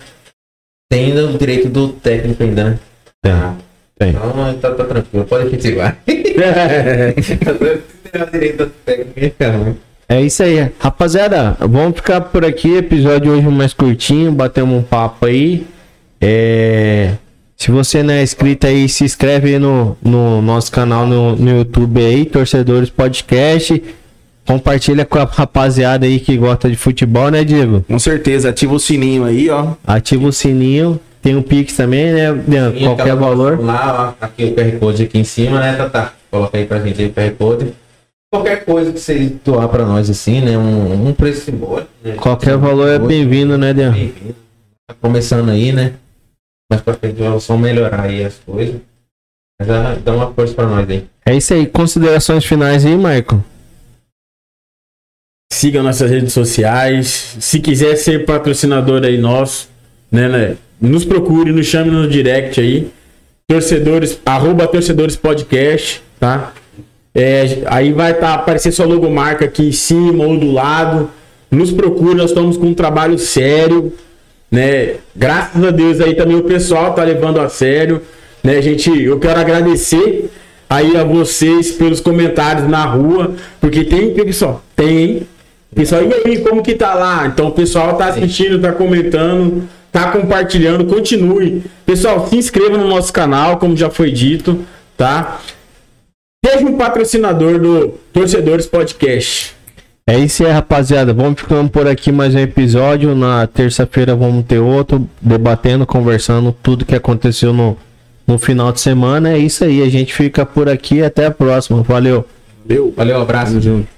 Tem ainda o direito do técnico ainda, né? Tem. Tem. Então tá, tá tranquilo, pode cara. É isso aí. Rapaziada, vamos ficar por aqui. Episódio hoje mais curtinho, batemos um papo aí. É... Se você não é inscrito aí, se inscreve aí no, no nosso canal no, no YouTube aí, Torcedores Podcast. Compartilha com a rapaziada aí que gosta de futebol, né, Diego? Com certeza, ativa o sininho aí, ó. Ativa o sininho. Tem o Pix também, né? Dean? E Qualquer valor. Lá, ó, aqui o QR Code aqui em cima, né, Tata? Coloca aí pra gente aí o QR Code. Qualquer coisa que você doar pra nós assim, né? Um, um preço simbólico. Né? Qualquer valor é bem-vindo, né, Dean? Bem-vindo. Tá começando aí, né? Mas pra frente vamos melhorar aí as coisas. Mas ah, dá uma força pra nós aí. É isso aí. Considerações finais aí, Michael. Siga nossas redes sociais. Se quiser ser patrocinador aí nosso, né, né? Nos procure, nos chame no direct aí. Torcedores, arroba torcedores podcast, tá? É, aí vai estar aparecer sua logomarca aqui em cima ou do lado. Nos procure, nós estamos com um trabalho sério, né? Graças a Deus aí também o pessoal tá levando a sério, né, gente? Eu quero agradecer aí a vocês pelos comentários na rua, porque tem, pessoal, tem? Pessoal, e aí, como que tá lá? Então o pessoal tá assistindo, tá comentando, tá compartilhando, continue. Pessoal, se inscreva no nosso canal, como já foi dito, tá? Seja um patrocinador do Torcedores Podcast. É isso aí, rapaziada. Vamos ficando por aqui mais um episódio. Na terça-feira vamos ter outro, debatendo, conversando tudo que aconteceu no, no final de semana. É isso aí, a gente fica por aqui. Até a próxima. Valeu. Meu. Valeu, abraço. junto.